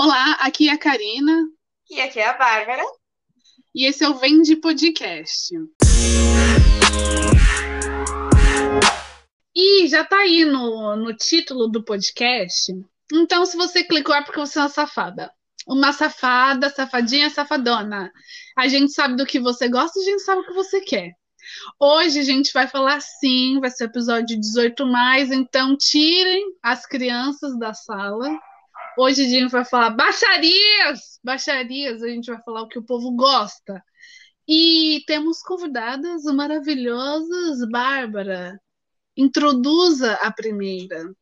Olá, aqui é a Karina. E aqui é a Bárbara. E esse é o Vende Podcast. E já tá aí no, no título do podcast. Então, se você clicou, é porque você é uma safada. Uma safada, safadinha, safadona. A gente sabe do que você gosta, a gente sabe o que você quer. Hoje a gente vai falar sim, vai ser episódio 18 mais, então tirem as crianças da sala Hoje a gente vai falar baixarias! Baixarias, a gente vai falar o que o povo gosta. E temos convidadas maravilhosas. Bárbara, introduza a primeira.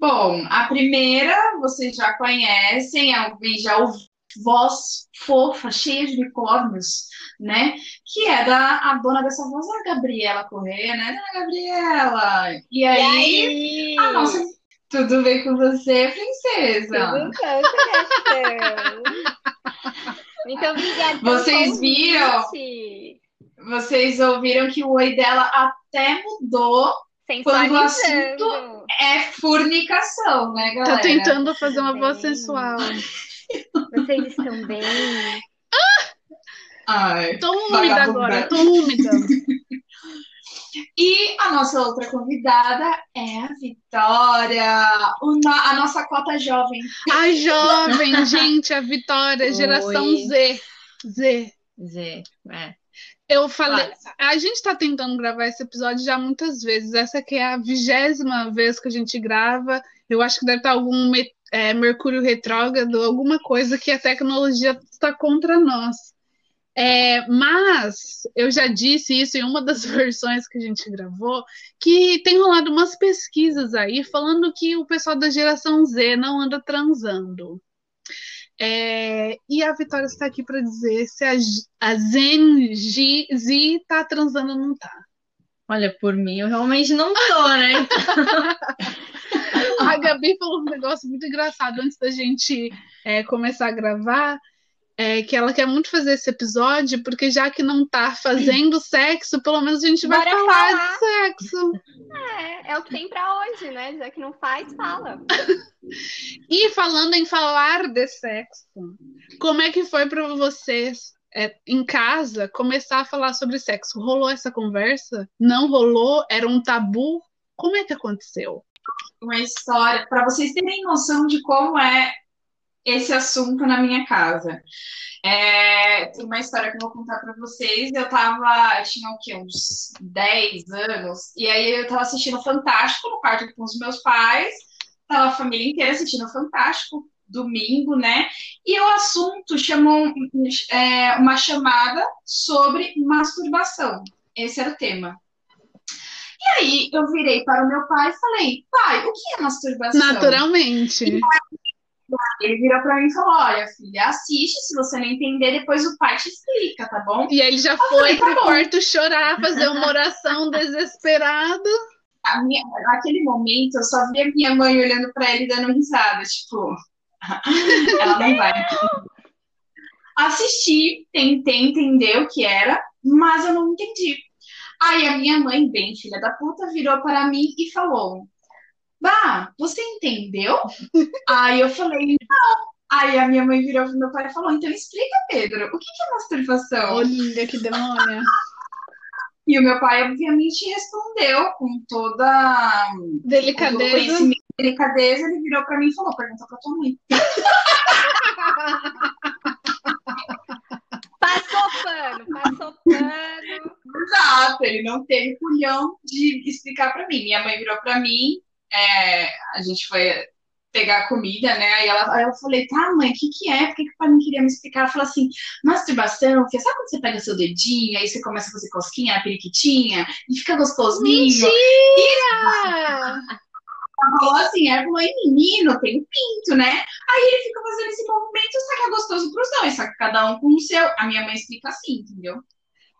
Bom, a primeira vocês já conhecem, alguém já ouviu voz fofa, cheia de unicórnios, né? Que é da a dona dessa voz, a Gabriela Corrêa, né? Dona Gabriela. E aí, e aí? a nossa tudo bem com você, princesa? Tudo bem, Muito obrigada. Vocês viram? Vocês ouviram que o oi dela até mudou quando o assunto é fornicação, né, galera? Tá tentando fazer uma voz sensual. Vocês estão bem? Ai, tô úmida agora, tô úmida. E a nossa outra convidada é a Vitória, a nossa cota jovem. A jovem, gente, a Vitória, geração Oi. Z. Z. Z, é. Eu falei, a gente está tentando gravar esse episódio já muitas vezes. Essa aqui é a vigésima vez que a gente grava. Eu acho que deve estar algum é, Mercúrio retrógrado, alguma coisa que a tecnologia está contra nós. É, mas eu já disse isso em uma das versões que a gente gravou, que tem rolado umas pesquisas aí falando que o pessoal da geração Z não anda transando. É, e a Vitória está aqui para dizer se a, a Zen G, Z está transando ou não está. Olha, por mim, eu realmente não tô, né? a Gabi falou um negócio muito engraçado antes da gente é, começar a gravar é, que ela quer muito fazer esse episódio, porque já que não tá fazendo sexo, pelo menos a gente vai falar, falar, de sexo. É, é o que tem para hoje, né? Já que não faz, fala. e falando em falar de sexo, como é que foi para vocês é, em casa começar a falar sobre sexo? Rolou essa conversa? Não rolou? Era um tabu? Como é que aconteceu? Uma história, para vocês terem noção de como é esse assunto na minha casa. É, tem uma história que eu vou contar para vocês. Eu tava, eu tinha o quê? Uns 10 anos, e aí eu tava assistindo Fantástico no quarto com os meus pais, tava a família inteira assistindo Fantástico, domingo, né? E o assunto chamou é, uma chamada sobre masturbação. Esse era o tema. E aí eu virei para o meu pai e falei, pai, o que é masturbação? Naturalmente. E ele virou pra mim e falou: Olha, filha, assiste, se você não entender, depois o pai te explica, tá bom? E ele já eu foi falei, tá pro quarto chorar, fazer uma oração desesperado. Minha, naquele momento, eu só via minha mãe olhando pra ele dando risada, tipo, ela não vai. Assisti, tentei entender o que era, mas eu não entendi. Aí a minha mãe, bem filha da puta, virou para mim e falou: Bah, você entendeu? Aí eu falei, não. Aí a minha mãe virou pro meu pai e falou: então explica, Pedro, o que é masturbação? Olha que demônia. E o meu pai, obviamente, respondeu com toda delicadeza. Com delicadeza, ele virou para mim e falou: pergunta pra tua mãe. passou pano, passou pano. Exato, ele não teve culhão de explicar para mim. Minha mãe virou para mim, é, a gente foi pegar comida, né? Aí ela, aí eu falei, tá, mãe, o que que é? Por que, que o pai não queria me explicar? Ela falou assim, masturbação, que sabe quando você pega seu dedinho, aí você começa a fazer cosquinha, periquitinha, e fica gostosinho? Mentira! Ela falou assim, ela falou, menino, tem pinto, né? Aí ele fica fazendo esse movimento, só que é gostoso pros dois, só que cada um com o seu. A minha mãe explica assim, entendeu?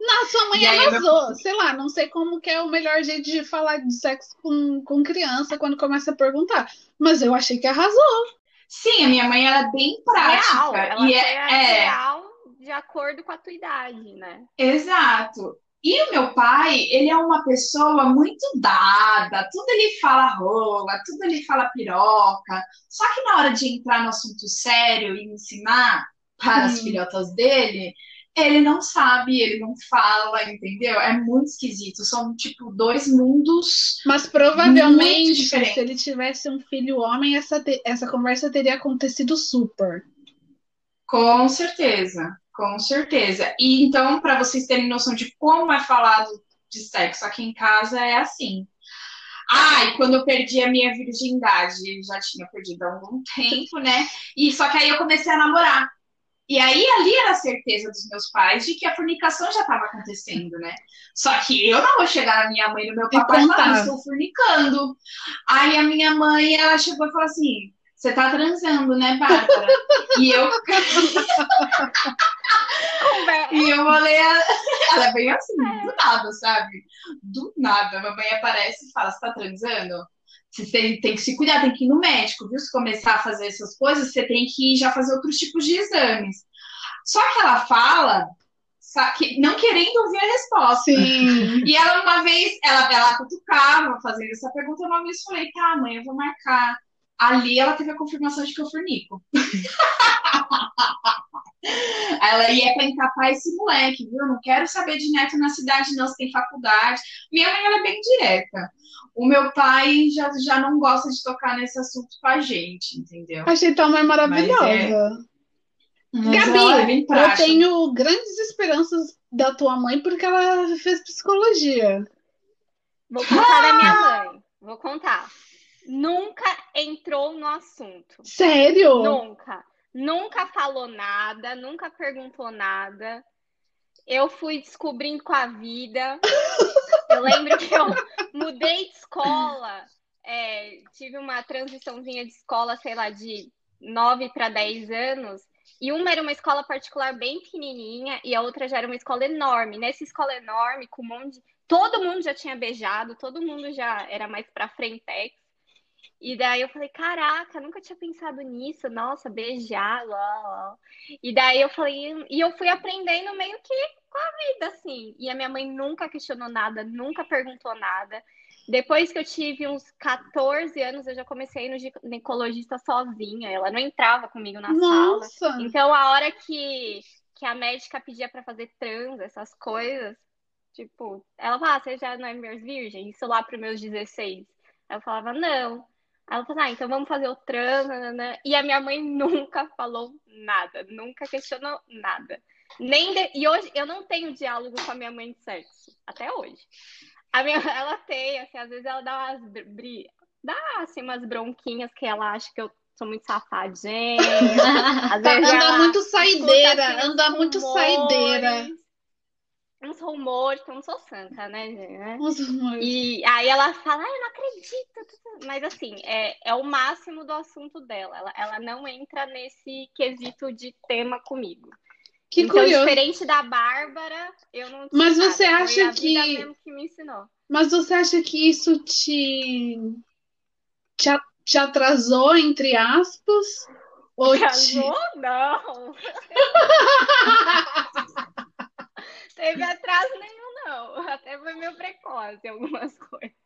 Não, sua mãe arrasou. Meu... Sei lá, não sei como que é o melhor jeito de falar de sexo com, com criança quando começa a perguntar. Mas eu achei que arrasou. Sim, a minha mãe era bem prática. Real, ela e é, é real de acordo com a tua idade, né? Exato. E o meu pai, ele é uma pessoa muito dada, tudo ele fala rola, tudo ele fala piroca. Só que na hora de entrar no assunto sério e ensinar para as filhotas dele, ele não sabe, ele não fala, entendeu? É muito esquisito. São, tipo, dois mundos. Mas provavelmente, se ele tivesse um filho homem, essa, te... essa conversa teria acontecido super. Com certeza. Com certeza. E então, para vocês terem noção de como é falado de sexo aqui em casa, é assim. Ai, ah, quando eu perdi a minha virgindade, já tinha perdido há algum tempo, né? E só que aí eu comecei a namorar. E aí ali era a certeza dos meus pais de que a fornicação já estava acontecendo, né? Só que eu não vou chegar na minha mãe e no meu papai e falar, estou fornicando. Aí a minha mãe, ela chegou e falou assim: você tá transando, né, Bárbara? e eu. e eu falei, ela é bem assim, do nada, sabe? Do nada. A mamãe aparece e fala: Você tá transando? Você tem, tem que se cuidar, tem que ir no médico, viu? Se começar a fazer essas coisas, você tem que já fazer outros tipos de exames. Só que ela fala não querendo ouvir a resposta. Sim. E ela uma vez, ela, ela cutucava fazendo essa pergunta, uma vez falei, tá, mãe, eu vou marcar ali ela teve a confirmação de que eu fornico. ela ia para encapar esse moleque, viu? Eu não quero saber de neto na cidade, não, se tem faculdade. Minha mãe ela é bem direta. O meu pai já, já não gosta de tocar nesse assunto com a gente, entendeu? Achei tua mãe maravilhosa. É... Gabi, é eu tenho grandes esperanças da tua mãe porque ela fez psicologia. Vou contar ah! da minha mãe. Vou contar nunca entrou no assunto. Sério? Nunca. Nunca falou nada, nunca perguntou nada. Eu fui descobrindo com a vida. eu lembro que eu mudei de escola. É, tive uma transiçãozinha de escola, sei lá, de 9 para 10 anos. E uma era uma escola particular bem pequenininha e a outra já era uma escola enorme. Nessa escola enorme, com um monte de... Todo mundo já tinha beijado, todo mundo já era mais pra frente. E daí eu falei, caraca, nunca tinha pensado nisso, nossa, beijar, lá, lá. E daí eu falei, e eu fui aprendendo meio que com a vida, assim. E a minha mãe nunca questionou nada, nunca perguntou nada. Depois que eu tive uns 14 anos, eu já comecei no ginecologista sozinha. Ela não entrava comigo na Nossa. sala. Então, a hora que, que a médica pedia para fazer trans, essas coisas, tipo, ela falava, ah, você já não é meus virgem? Isso lá para meus 16. Eu falava, não. Ela falou, ah, então vamos fazer o trans, né? E a minha mãe nunca falou nada, nunca questionou nada. Nem de... E hoje eu não tenho diálogo com a minha mãe de sexo, até hoje. A minha, ela tem, assim, às vezes ela dá umas bri... dá assim, umas bronquinhas que ela acha que eu sou muito safadinha. Vezes anda muito saideira, anda muito saideira uns rumores, que eu não sou santa, né, gente? Uns rumores. E aí ela fala, ah, eu não acredito. Mas assim, é, é o máximo do assunto dela. Ela, ela não entra nesse quesito de tema comigo. Que então, curioso. diferente da Bárbara, eu não Mas você nada. acha que... que me ensinou. Mas você acha que isso te te, te atrasou entre aspas? Ou atrasou? Te... Não. teve atraso nenhum, não. Até foi meio precoce algumas coisas.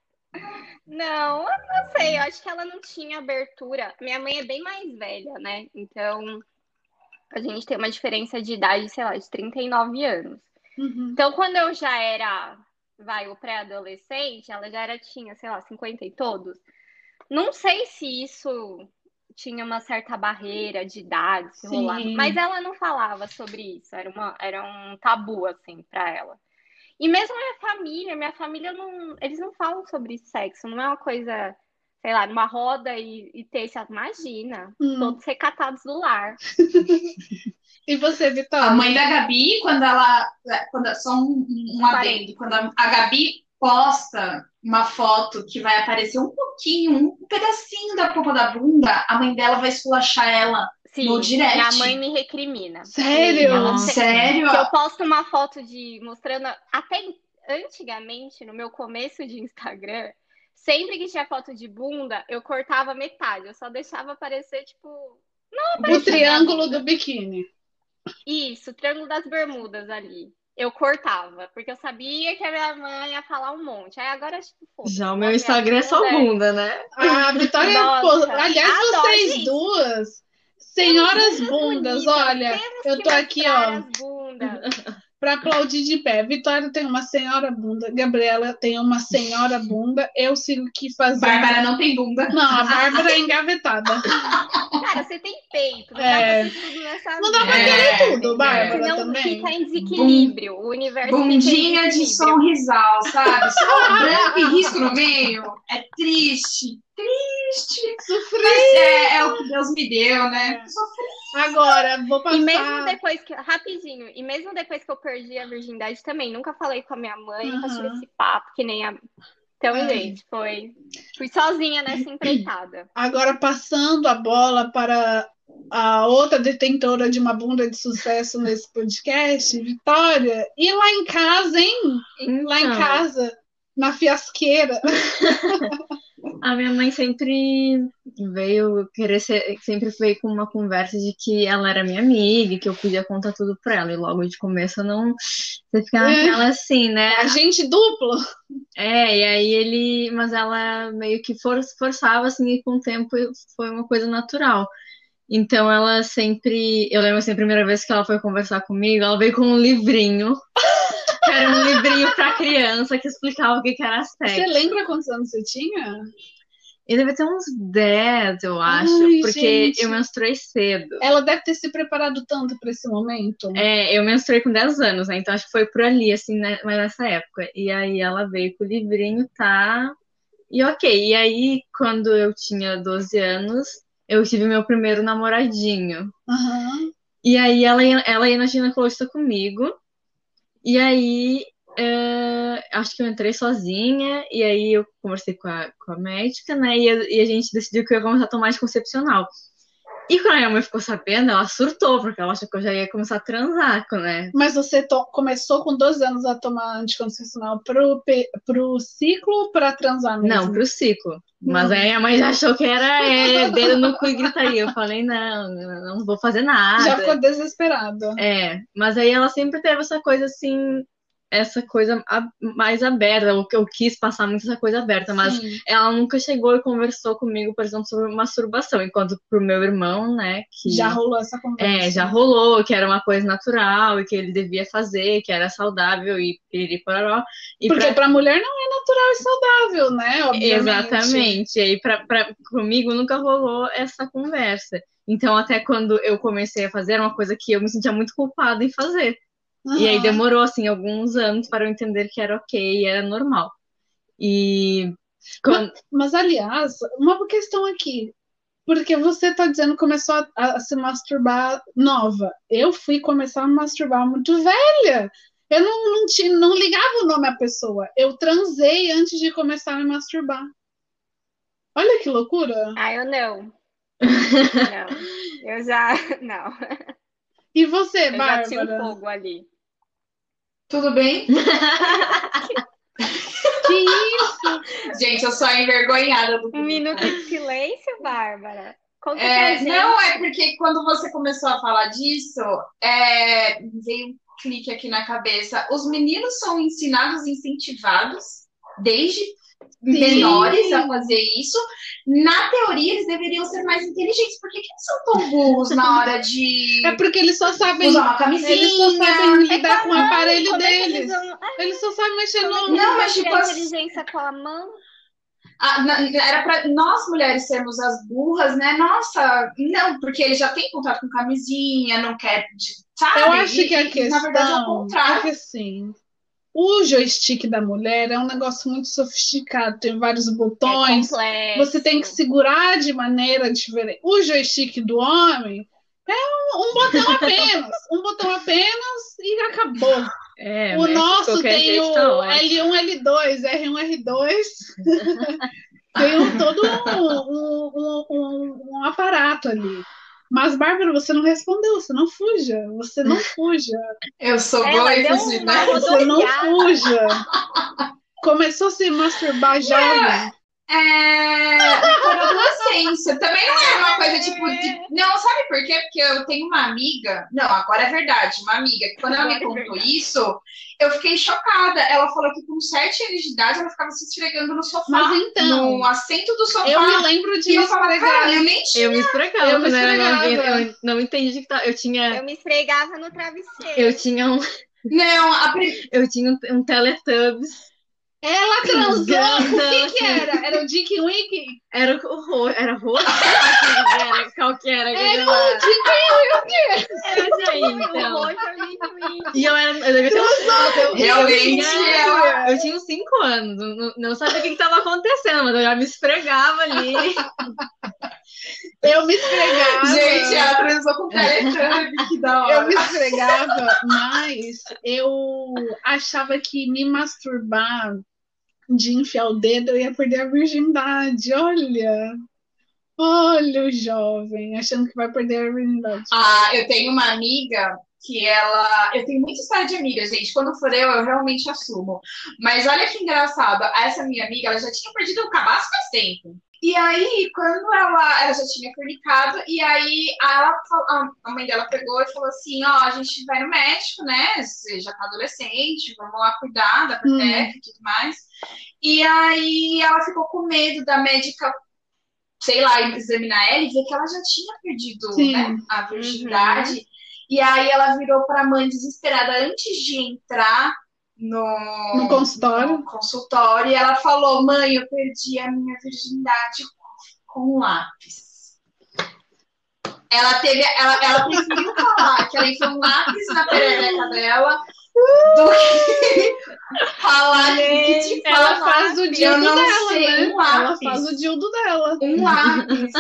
Não, eu não sei, eu acho que ela não tinha abertura. Minha mãe é bem mais velha, né? Então, a gente tem uma diferença de idade, sei lá, de 39 anos. Uhum. Então, quando eu já era, vai, o pré-adolescente, ela já era, tinha, sei lá, 50 e todos. Não sei se isso tinha uma certa barreira de idade, se rolava. Mas ela não falava sobre isso, era, uma, era um tabu, assim, para ela. E mesmo minha família, minha família não. Eles não falam sobre sexo, não é uma coisa, sei lá, numa roda e, e ter esse. Imagina, hum. todos recatados do lar. e você, Vitória? A mãe da Gabi, quando ela. Quando, só um, um adendo, quando a, a Gabi posta uma foto que vai aparecer um pouquinho, um pedacinho da polpa da bunda, a mãe dela vai esculachar ela Sim, no direct. Minha mãe me recrimina. Sério? Sim, Sério? eu posto uma foto de mostrando até antigamente no meu começo de Instagram, sempre que tinha foto de bunda, eu cortava metade, eu só deixava aparecer tipo não o triângulo do biquíni. Isso, o triângulo das bermudas ali. Eu cortava, porque eu sabia que a minha mãe ia falar um monte. Aí agora, tipo, foda-se, Já o meu Instagram é só bunda. né? A Vitória, Nossa, pô, aliás, adoro vocês isso. duas, senhoras Muito bundas, bonita, olha, temos eu tô aqui, ó, as bundas. pra aplaudir de pé. Vitória tem uma senhora bunda, Gabriela tem uma senhora bunda, eu sigo que fazendo. Bárbara não tem bunda. Não, a Bárbara é engavetada. Cara, você tem peito, não É. dá pra ter tudo nessa Não dá pra querer tudo, Bárbara, Senão também. fica em desequilíbrio. O universo Bundinha de sorrisal, sabe? Só branco e risco no meio. É triste. Triste. Sofri. Mas é, é o que Deus me deu, né? Sofri. Agora, vou passar. E mesmo depois que. Rapidinho, e mesmo depois que eu perdi a virgindade também, nunca falei com a minha mãe, nunca tive Uhum. esse papo, que nem a. Então, É. gente, foi. Fui sozinha nessa empreitada. Agora passando a bola para a outra detentora de uma bunda de sucesso nesse podcast, Vitória. E lá em casa, hein? Lá em Então, casa, na fiasqueira. A minha mãe sempre veio querer ser, sempre veio com uma conversa de que ela era minha amiga, e que eu podia contar tudo pra ela. E logo de começo eu não. Você fica É. naquela assim, né? Agente duplo. É, e aí ele. Mas ela meio que for, forçava, assim, e com o tempo foi uma coisa natural. Então ela sempre. Eu lembro assim, a primeira vez que ela foi conversar comigo, ela veio com um livrinho. que Era um livrinho pra criança que explicava o que que era sexo. Você lembra quantos anos você tinha? E deve ter uns 10, eu acho, Ai, porque gente. eu menstruei cedo. Ela deve ter se preparado tanto para esse momento. É, eu menstruei com 10 anos, né? Então acho que foi por ali, assim, né? mas nessa época. E aí ela veio com o livrinho, tá? E ok. E aí, quando eu tinha 12 anos, eu tive meu primeiro namoradinho. Aham. E aí ela ia, ela ia na ginecologista comigo. E aí é, acho que eu entrei sozinha. E aí eu conversei com a, com a médica, né? E a, e a gente decidiu que eu ia começar a tomar anticoncepcional. E quando a minha mãe ficou sabendo, ela surtou, porque ela achou que eu já ia começar a transar, né? Mas você começou com 12 anos a tomar anticoncepcional pro, pro ciclo ou pra transar mesmo? Não, pro ciclo. Mas aí a mãe já achou que era é, dedo no cu e gritaria. Eu falei, não, não vou fazer nada. Já ficou desesperada. É, mas aí ela sempre teve essa coisa assim, essa coisa mais aberta, o que eu quis passar muito essa coisa aberta, mas Sim. ela nunca chegou e conversou comigo, por exemplo, sobre masturbação, enquanto pro meu irmão, né, que Já rolou essa conversa. é, já rolou, que era uma coisa natural e que ele devia fazer, que era saudável e piriri pororó. E Porque pra- pra mulher não é natural e saudável, né? Obviamente. Exatamente. E aí, pra, pra, comigo nunca rolou essa conversa. Então, até quando eu comecei a fazer, era uma coisa que eu me sentia muito culpada em fazer. E aí demorou, assim, alguns anos para eu entender que era ok, era normal. E quando... Mas, aliás, uma questão aqui. Porque você tá dizendo que começou a, a se masturbar nova. Eu fui começar a me masturbar muito velha. Eu não, não, tinha, não ligava o nome à pessoa. Eu transei antes de começar a me masturbar. Olha que loucura. Ah, eu não. Não. Eu já. Não. E você, Eu já tinha um Bárbara? fogo ali. Tudo bem? Que isso? Gente, eu sou envergonhada do Um minuto de silêncio, Bárbara. Conta É, não, é porque quando você começou a falar disso, é, veio um clique aqui na cabeça. Os meninos são ensinados, incentivados, desde menores a fazer isso. Na teoria, eles deveriam ser mais inteligentes. Por que, que eles são tão burros na hora de É porque eles só sabem. usar uma Eles só camisinha? sabem lidar com o aparelho Como é eles deles. vão- Ah, Eles só sabem mexer como é no. eles Não, mas, tipo, inteligência com a mão. Ah, era para nós mulheres sermos as burras, né? Nossa, não, porque ele já tem contato com camisinha, não quer, sabe? Eu acho que a E, questão na verdade é o é contrário. que assim, o joystick da mulher é um negócio muito sofisticado, tem vários É botões, complexo. você tem que segurar de maneira diferente. O joystick do homem é um, um botão apenas, um botão apenas e acabou. É, o mas de nosso tem o tá ótimo. L1, L2, R1, R2. tem um, todo um, um- um- um aparato ali. Mas, Bárbara, você não respondeu, você não fuja, você não fuja. Eu sou Ela boa em fugir, né? Você não fuja. Começou a se masturbar jovem. É, na adolescência. Também não era uma coisa tipo. De... Não, sabe por quê? Porque eu tenho uma amiga. Não, agora é verdade. Uma amiga que quando ela me é contou verdade. isso, eu fiquei chocada. Ela falou que com sete anos de idade ela ficava se esfregando no sofá. Mas então, no assento do sofá. eu me lembro de e eu falava, cara, eu nem tinha. Eu me esfregava Eu me quando eu era novinha. esfregava. Eu não entendi que tá. Eu tinha. Eu me esfregava no travesseiro. Eu tinha um, Não, a eu tinha um, um Teletubbies. Ela transou. O Grandão, que que era? Era o Dick Wink? Era o roxo. Era roxo? era, qual que era? Era o Dick Era esse aí, O então. roxo é o Nick Wink. E eu era. Eu devia ter uns- eu- Realmente, eu, eu tinha uns 5 anos. Não, não sabia o que estava acontecendo, mas eu já me esfregava ali. Eu me esfregava. Gente, ela transou com o que da hora. Eu me esfregava, mas eu achava que me masturbar de enfiar o dedo eu ia perder a virgindade. Olha. Olha o jovem, achando que vai perder a virgindade. Ah, eu tenho uma amiga que ela. Eu tenho muita história de amiga, gente. Quando for eu, eu realmente assumo. Mas olha que engraçado. Essa minha amiga, ela já tinha perdido o cabaço faz tempo. E aí, quando ela, ela já tinha fornicado, e aí ela, a- mãe dela pegou e falou assim: Ó, a gente vai no médico, né? Você já tá adolescente, vamos lá cuidar da pepeca e tudo mais. E aí ela ficou com medo da médica, sei lá, examinar ela e ver que ela já tinha perdido né, a virgindade. E aí ela virou pra mãe desesperada antes de entrar no, No consultório. no consultório, e ela falou: Mãe, eu perdi a minha virgindade com lápis. Ela teve, ela, ela preferiu falar que ela enfiou um lápis na perereca dela do que falar que de Ela fato faz o dildo dela, sei, né? um Ela faz o dildo dela. um lápis.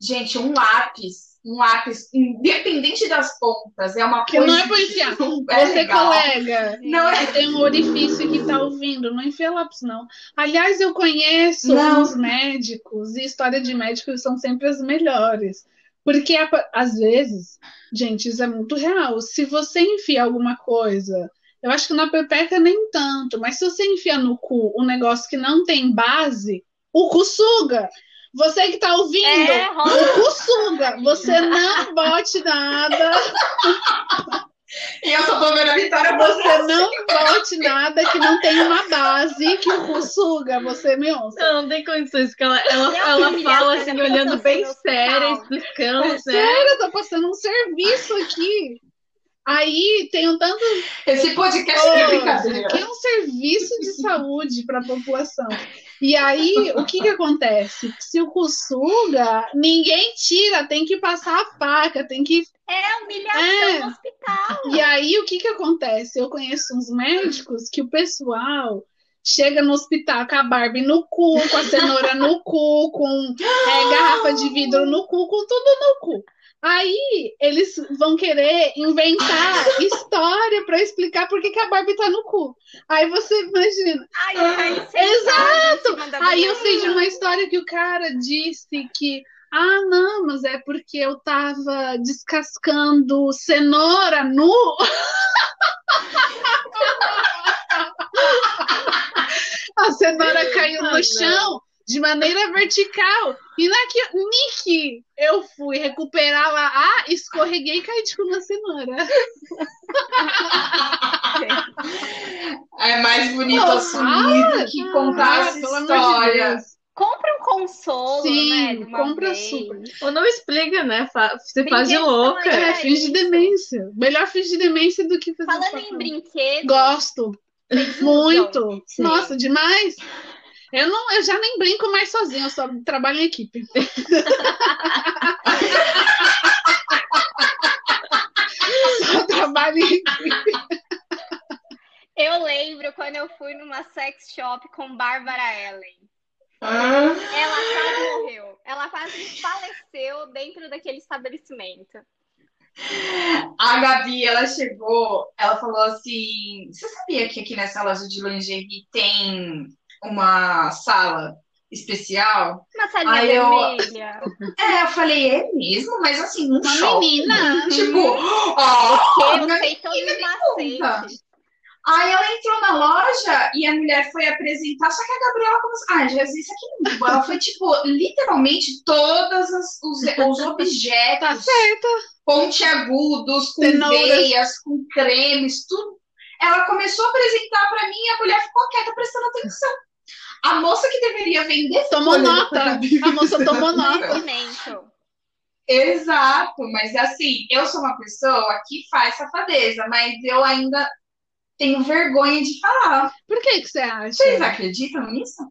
Gente, um lápis, um lápis, independente das pontas, é uma coisa não é não é Você, legal. colega, Não é tem um orifício que tá ouvindo, não enfia lápis, não. Aliás, eu conheço Não. uns médicos, e história de médicos são sempre as melhores. Porque, às vezes, gente, isso é muito real. Se você enfia alguma coisa, eu acho que na pepeca nem tanto, mas se você enfia no cu um negócio que não tem base, o cu suga. Você que tá ouvindo, É, o suga. Você não bote nada. E eu vendo a Vitória Você não bote nada que não tenha uma base que o cu suga. Você me ouça. Não, não tem condições, porque ela, ela, ela fala assim, criança olhando bem séria, explicando, né? Sério, eu tô passando um serviço aqui. Aí tem um tanto Esse podcast é brincadeira. que é um serviço de saúde para a população. E aí, o que que acontece? Se o cu suga, ninguém tira, tem que passar a faca, tem que É humilhação É. no hospital. E aí, o que que acontece? Eu conheço uns médicos que o pessoal chega no hospital com a Barbie no cu, com a cenoura no cu, com é, garrafa de vidro no cu, com tudo no cu. Aí eles vão querer inventar história para explicar por que, que a Barbie tá no cu. Aí você imagina. Ai, ai, Exato! Aí eu sei de uma história que o cara disse que, ah, não, mas é porque eu tava descascando cenoura nu. A cenoura caiu no chão de maneira vertical. E na que, Nick, eu fui recuperar lá, ah, escorreguei e caí de cu na cenoura. É mais bonito assumir ah, do que contar ah, essa história. Deus. Compre um consolo, né? Sim, uma compra vez. super. Ou não explica, né? Você faz de gente louca. É, É finge demência. Melhor fingir demência do que fazer Falando em brinquedo, Gosto. Muito. Sim. Nossa, demais. Eu, não, eu já nem brinco mais sozinha, eu só trabalho em equipe. só trabalho em equipe. Eu lembro quando eu fui numa sex shop com Bárbara Ellen. Ela quase morreu. Ela quase faleceu dentro daquele estabelecimento. A Gabi, ela chegou, ela falou assim: Você sabia que aqui nessa loja de lingerie tem uma sala especial? Uma salinha Ai, eu- vermelha. É, eu falei: É mesmo? Mas assim, um Uma shopping. menina. Tipo, ó, Eu sei todos os conta. Aí ela entrou na loja e a mulher foi apresentar, só que a Gabriela começou. Ah, Jesus, isso aqui não. Ela foi, tipo, literalmente todos os, os, os Tá objetos certo. pontiagudos, com Cenouras. veias, com cremes, tudo. Ela começou a apresentar pra mim e a mulher ficou quieta, prestando atenção. A moça que deveria vender Tomou nota. A moça tomou nota. Exato, mas assim, eu sou uma pessoa que faz safadeza, mas eu ainda tenho vergonha de falar. Por que que você acha? Vocês acreditam nisso?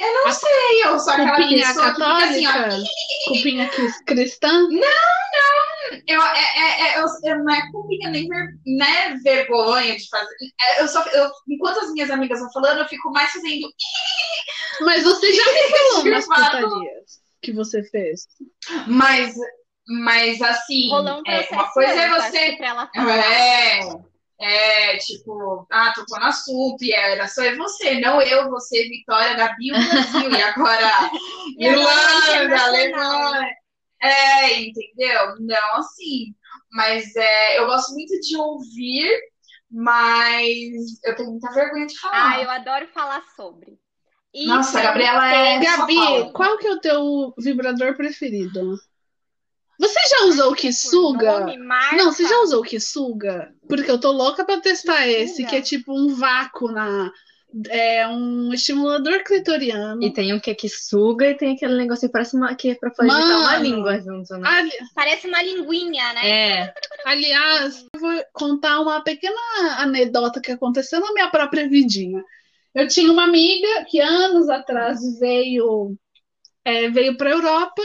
Eu não sei, eu sou aquela Cupinha pessoa que fica assim, ó. católica? Cupinha cris- cristã? Eu, é, é, é, eu, eu não é culpinha nem ver, né, vergonha de fazer. É, Eu só, eu, enquanto as minhas amigas vão falando, eu fico mais fazendo. Mas você já me falou nas Firmado. putarias que você fez. Mas, mas assim, um é, uma coisa é você. pra ela falar. É, é, tipo, ah, tocou no assunto, e era só eu você, não eu, você, Vitória, Gabi, o Brasil, e agora agora Irlanda. Alemanha. É, entendeu? Não assim. Mas é, eu gosto muito de ouvir, mas eu tenho muita vergonha de Ah, falar. eu adoro falar sobre. E Nossa, a Gabriela é- Gabi, qual que é o teu vibrador preferido? Você já usou o suga? Não, você já usou o que suga? Porque eu tô louca pra testar Que esse, que é tipo um vácuo na. É um estimulador clitoriano. E tem um que é que suga e tem aquele negócio que parece uma, que é pra fazer Mano. uma língua junto, né? Ali- Parece uma linguinha, né? É, aliás, eu vou contar uma pequena anedota que aconteceu na minha própria vidinha. Eu tinha uma amiga que anos atrás veio é, veio para Europa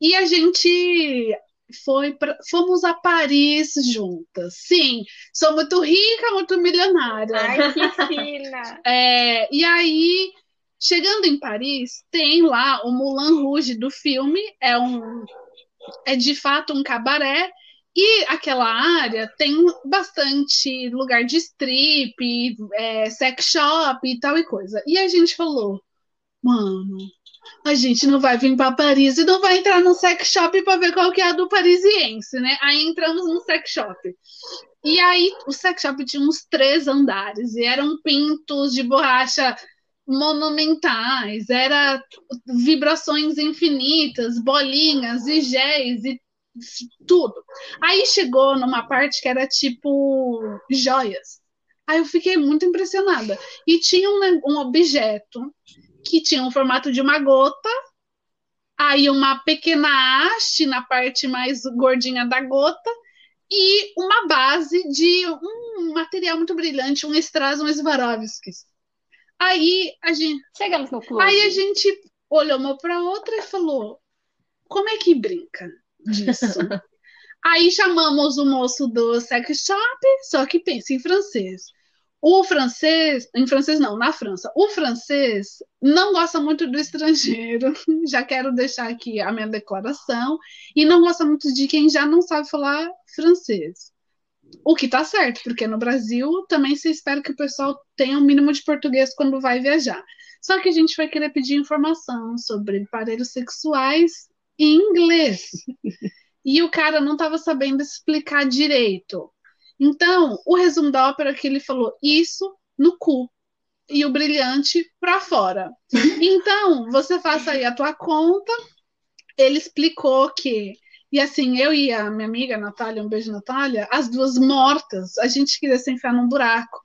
e a gente foi pra, fomos a Paris juntas. Sim, sou muito rica, muito milionária. Ai, que fina. É, e aí, chegando em Paris, tem lá o Moulin Rouge do filme, é um é de fato um cabaré, e aquela área tem bastante lugar de strip, é, sex shop e tal e coisa. E a gente falou, mano, a gente não vai vir para Paris e não vai entrar no sex shop para ver qual que é a do parisiense, né? Aí entramos no sex shop. E aí o sex shop tinha uns três andares e eram pintos de borracha monumentais, era vibrações infinitas, bolinhas e géis e tudo. Aí chegou numa parte que era tipo joias. Aí eu fiquei muito impressionada. E tinha um, ne- um objeto que tinha o formato de uma gota, aí uma pequena haste na parte mais gordinha da gota e uma base de um material muito brilhante, um Strass, um Swarovskis. Aí a gente, Chegamos no clube. aí a gente olhou uma para outra e falou: como é que brinca disso? Aí chamamos o moço do sex shop, só que pensa em francês. O francês, em francês não, na França, o francês não gosta muito do estrangeiro, já quero deixar aqui a minha declaração, e não gosta muito de quem já não sabe falar francês. O que tá certo, porque no Brasil também se espera que o pessoal tenha um mínimo de português quando vai viajar. Só que a gente vai querer pedir informação sobre aparelhos sexuais em inglês. E o cara não estava sabendo explicar direito. Então, o resumo da ópera é que ele falou isso no cu e o brilhante para fora. Então, você faça aí a tua conta. Ele explicou que e assim, eu e a minha amiga Natália, um beijo Natália, as duas mortas, a gente queria se enfiar num buraco.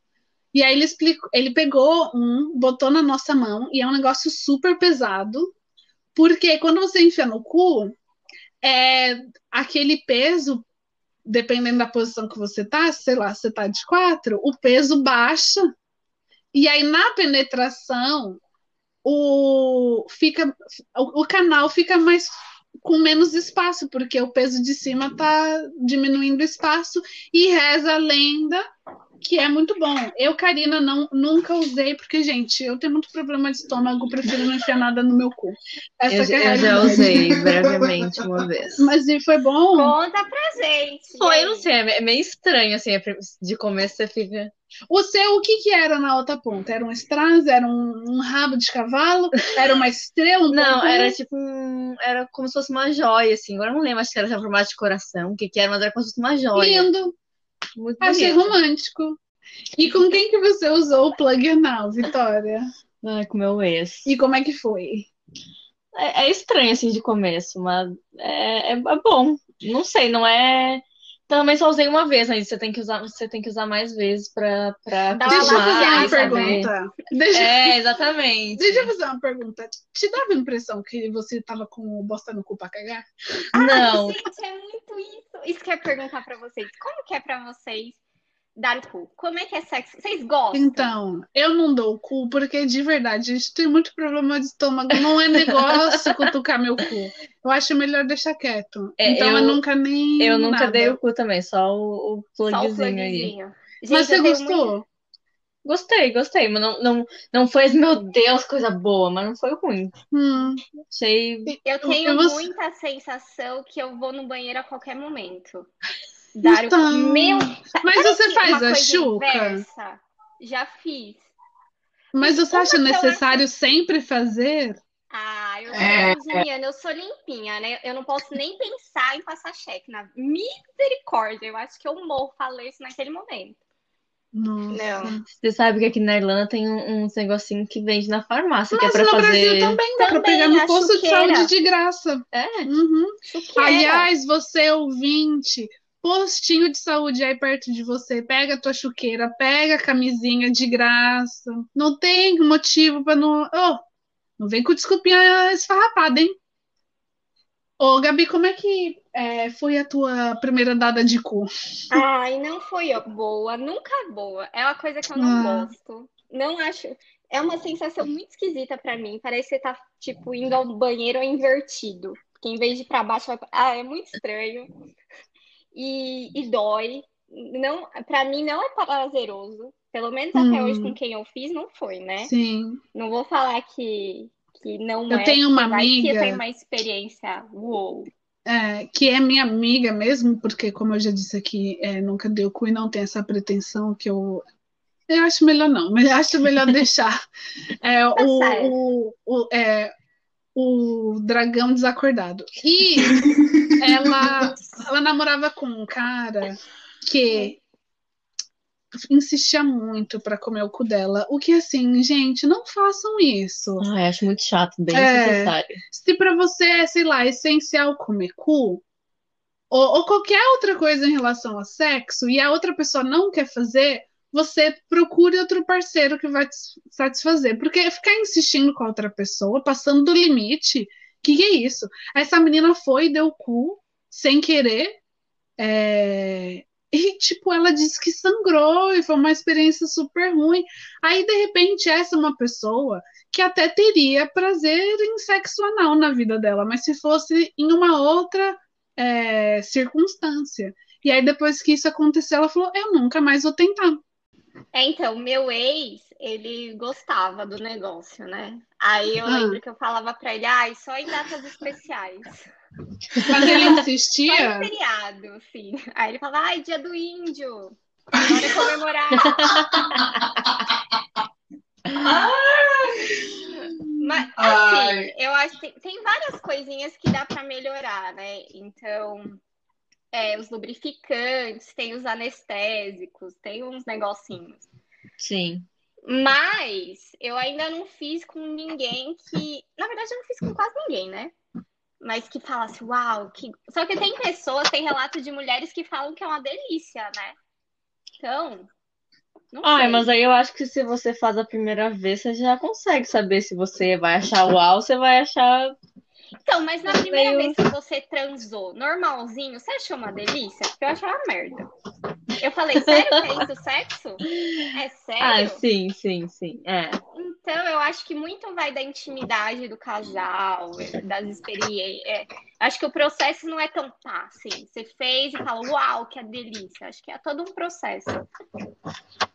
E aí ele explicou, ele pegou um, botou na nossa mão e é um negócio super pesado, porque quando você enfia no cu, é aquele peso, dependendo da posição que você tá, sei lá, você tá de quatro, o peso baixa. E aí na penetração, o fica o, canal fica mais com menos espaço, porque o peso de cima está diminuindo o espaço e reza a lenda que é muito bom. Eu, Karina, não, nunca usei, porque, gente, eu tenho muito problema de estômago, prefiro não enfiar nada no meu cu. Essa eu, que é eu já usei brevemente uma vez. Mas e foi bom? Conta pra gente. Foi, eu não sei, é meio estranho, assim, de começo você fica... O seu, o que que era na outra ponta? Era um strass? Era um, um rabo de cavalo? Era uma estrela? Um Não, era tipo um... Era como se fosse uma joia, assim. Agora eu não lembro, acho que era formato de coração, o que que era, mas era como se fosse uma joia. Lindo. Muito Achei bonito. romântico. E com quem que você usou o plug anal, Vitória? Ah, com meu ex. E como é que foi? É, é estranho assim de começo, mas é, é bom. Não sei, não é. Também só usei uma vez, mas você tem que usar, você tem que usar mais vezes pra, pra uma Deixa eu fazer uma pergunta. Deixa, É, exatamente. deixa eu fazer uma pergunta. Te dava a impressão que você tava com o bosta no cu pra cagar? Não, Gente, é muito isso. Isso que eu ia perguntar pra vocês. Como que é pra vocês dar o cu? Como é que é sexo? Vocês gostam? Então, eu não dou o cu porque de verdade, a gente tem muito problema de estômago. Não é negócio cutucar meu cu. Eu acho melhor deixar quieto. É, então eu, eu- nunca nem. eu nunca nada. dei o cu também, só o, o Só o plugzinho aí. plugzinho. Gente, Mas você gostou? muito- Gostei, gostei, mas não, não, não foi, meu Deus, coisa boa, mas não foi ruim. Hum. Achei. Eu tenho Eu muita sensação que eu vou no banheiro a qualquer momento. Dar o Então. Meu, Mas sabe você faz a chuca? inversa? Já fiz. Mas você acha necessário sempre fazer? Ah, eu É. sou Juliana, eu sou limpinha, né? Eu não posso nem pensar em passar cheque. Na misericórdia, eu acho que eu morro, falei isso naquele momento. Nossa. Não. Você sabe que aqui na Irlanda tem um- uns negocinhos que vende na farmácia, que é Mas pra no Brasil fazer. também dá pra Também, pegar no posto de chuqueira. saúde de graça. É, Uhum. Aliás, você ouvinte, postinho de saúde aí perto de você, pega a tua chuqueira, pega a camisinha de graça. Não tem motivo pra não. Oh, não vem com desculpinha esfarrapada, hein? Ô, Gabi, como é que é, foi a tua primeira dada de cu? Ai, não foi boa, nunca boa. É uma coisa que eu não Ah. gosto. Não acho. É uma sensação muito esquisita pra mim. Parece que você tá, tipo, indo ao banheiro invertido. Que em vez de ir pra baixo, vai. Ah, é muito estranho. E, e dói. Não, pra mim não é prazeroso. Pelo menos até Hum. hoje com quem eu fiz, não foi, né? Sim. Não vou falar que, que não Eu é. tenho uma vai que eu amiga- tenho uma experiência. Uou. É, que é minha amiga mesmo, porque, como eu já disse aqui, é, nunca deu cu e não tem essa pretensão que eu. Eu acho melhor não, mas acho melhor deixar é, o, certo. o, o, é, o dragão desacordado. E ela, ela namorava com um cara que insistia muito pra comer o cu dela. O que, assim, gente, não façam isso. Ai, acho muito chato, bem É. necessário. Se pra você é, sei lá, essencial comer cu, ou, ou qualquer outra coisa em relação a sexo, e a outra pessoa não quer fazer, você procure outro parceiro que vai te satisfazer. Porque ficar insistindo com a outra pessoa, passando do limite, que que é isso? Essa menina foi e deu cu, sem querer, é, e, tipo, ela disse que sangrou e foi uma experiência super ruim. Aí, de repente, essa é uma pessoa que até teria prazer em sexo anal na vida dela, mas se fosse em uma outra é, circunstância. E aí, depois que isso aconteceu, ela falou: Eu nunca mais vou tentar. É, então, meu ex, ele gostava do negócio, né? Aí eu Ah. lembro que eu falava pra ele, ai, só em datas especiais. Mas ele Só em insistia. feriado, sim. Aí ele falava, ai, dia do índio. Bora comemorar. Mas, assim, Ai. eu acho que tem, várias coisinhas que dá pra melhorar, né? Então, é, os lubrificantes, tem os anestésicos, tem uns negocinhos. Sim. Mas eu ainda não fiz com ninguém que. Na verdade, eu não fiz com quase ninguém, né? Mas que falasse, uau, que. Só que tem pessoas, tem relato de mulheres que falam que é uma delícia, né? Então. Não Ai, sei. mas aí eu acho que se você faz a primeira vez, você já consegue saber se você vai achar uau ou você vai achar. Então, mas na primeira vez que você transou normalzinho, você achou uma delícia? Porque eu achei uma merda. Eu falei, sério que é isso sexo? É Ah, sério? sim, sim, sim. É. Então, eu acho que muito vai da intimidade do casal, das experiências. acho que o processo não é tão tá, assim. Você fez e fala, uau, que delícia. Acho que é todo um processo.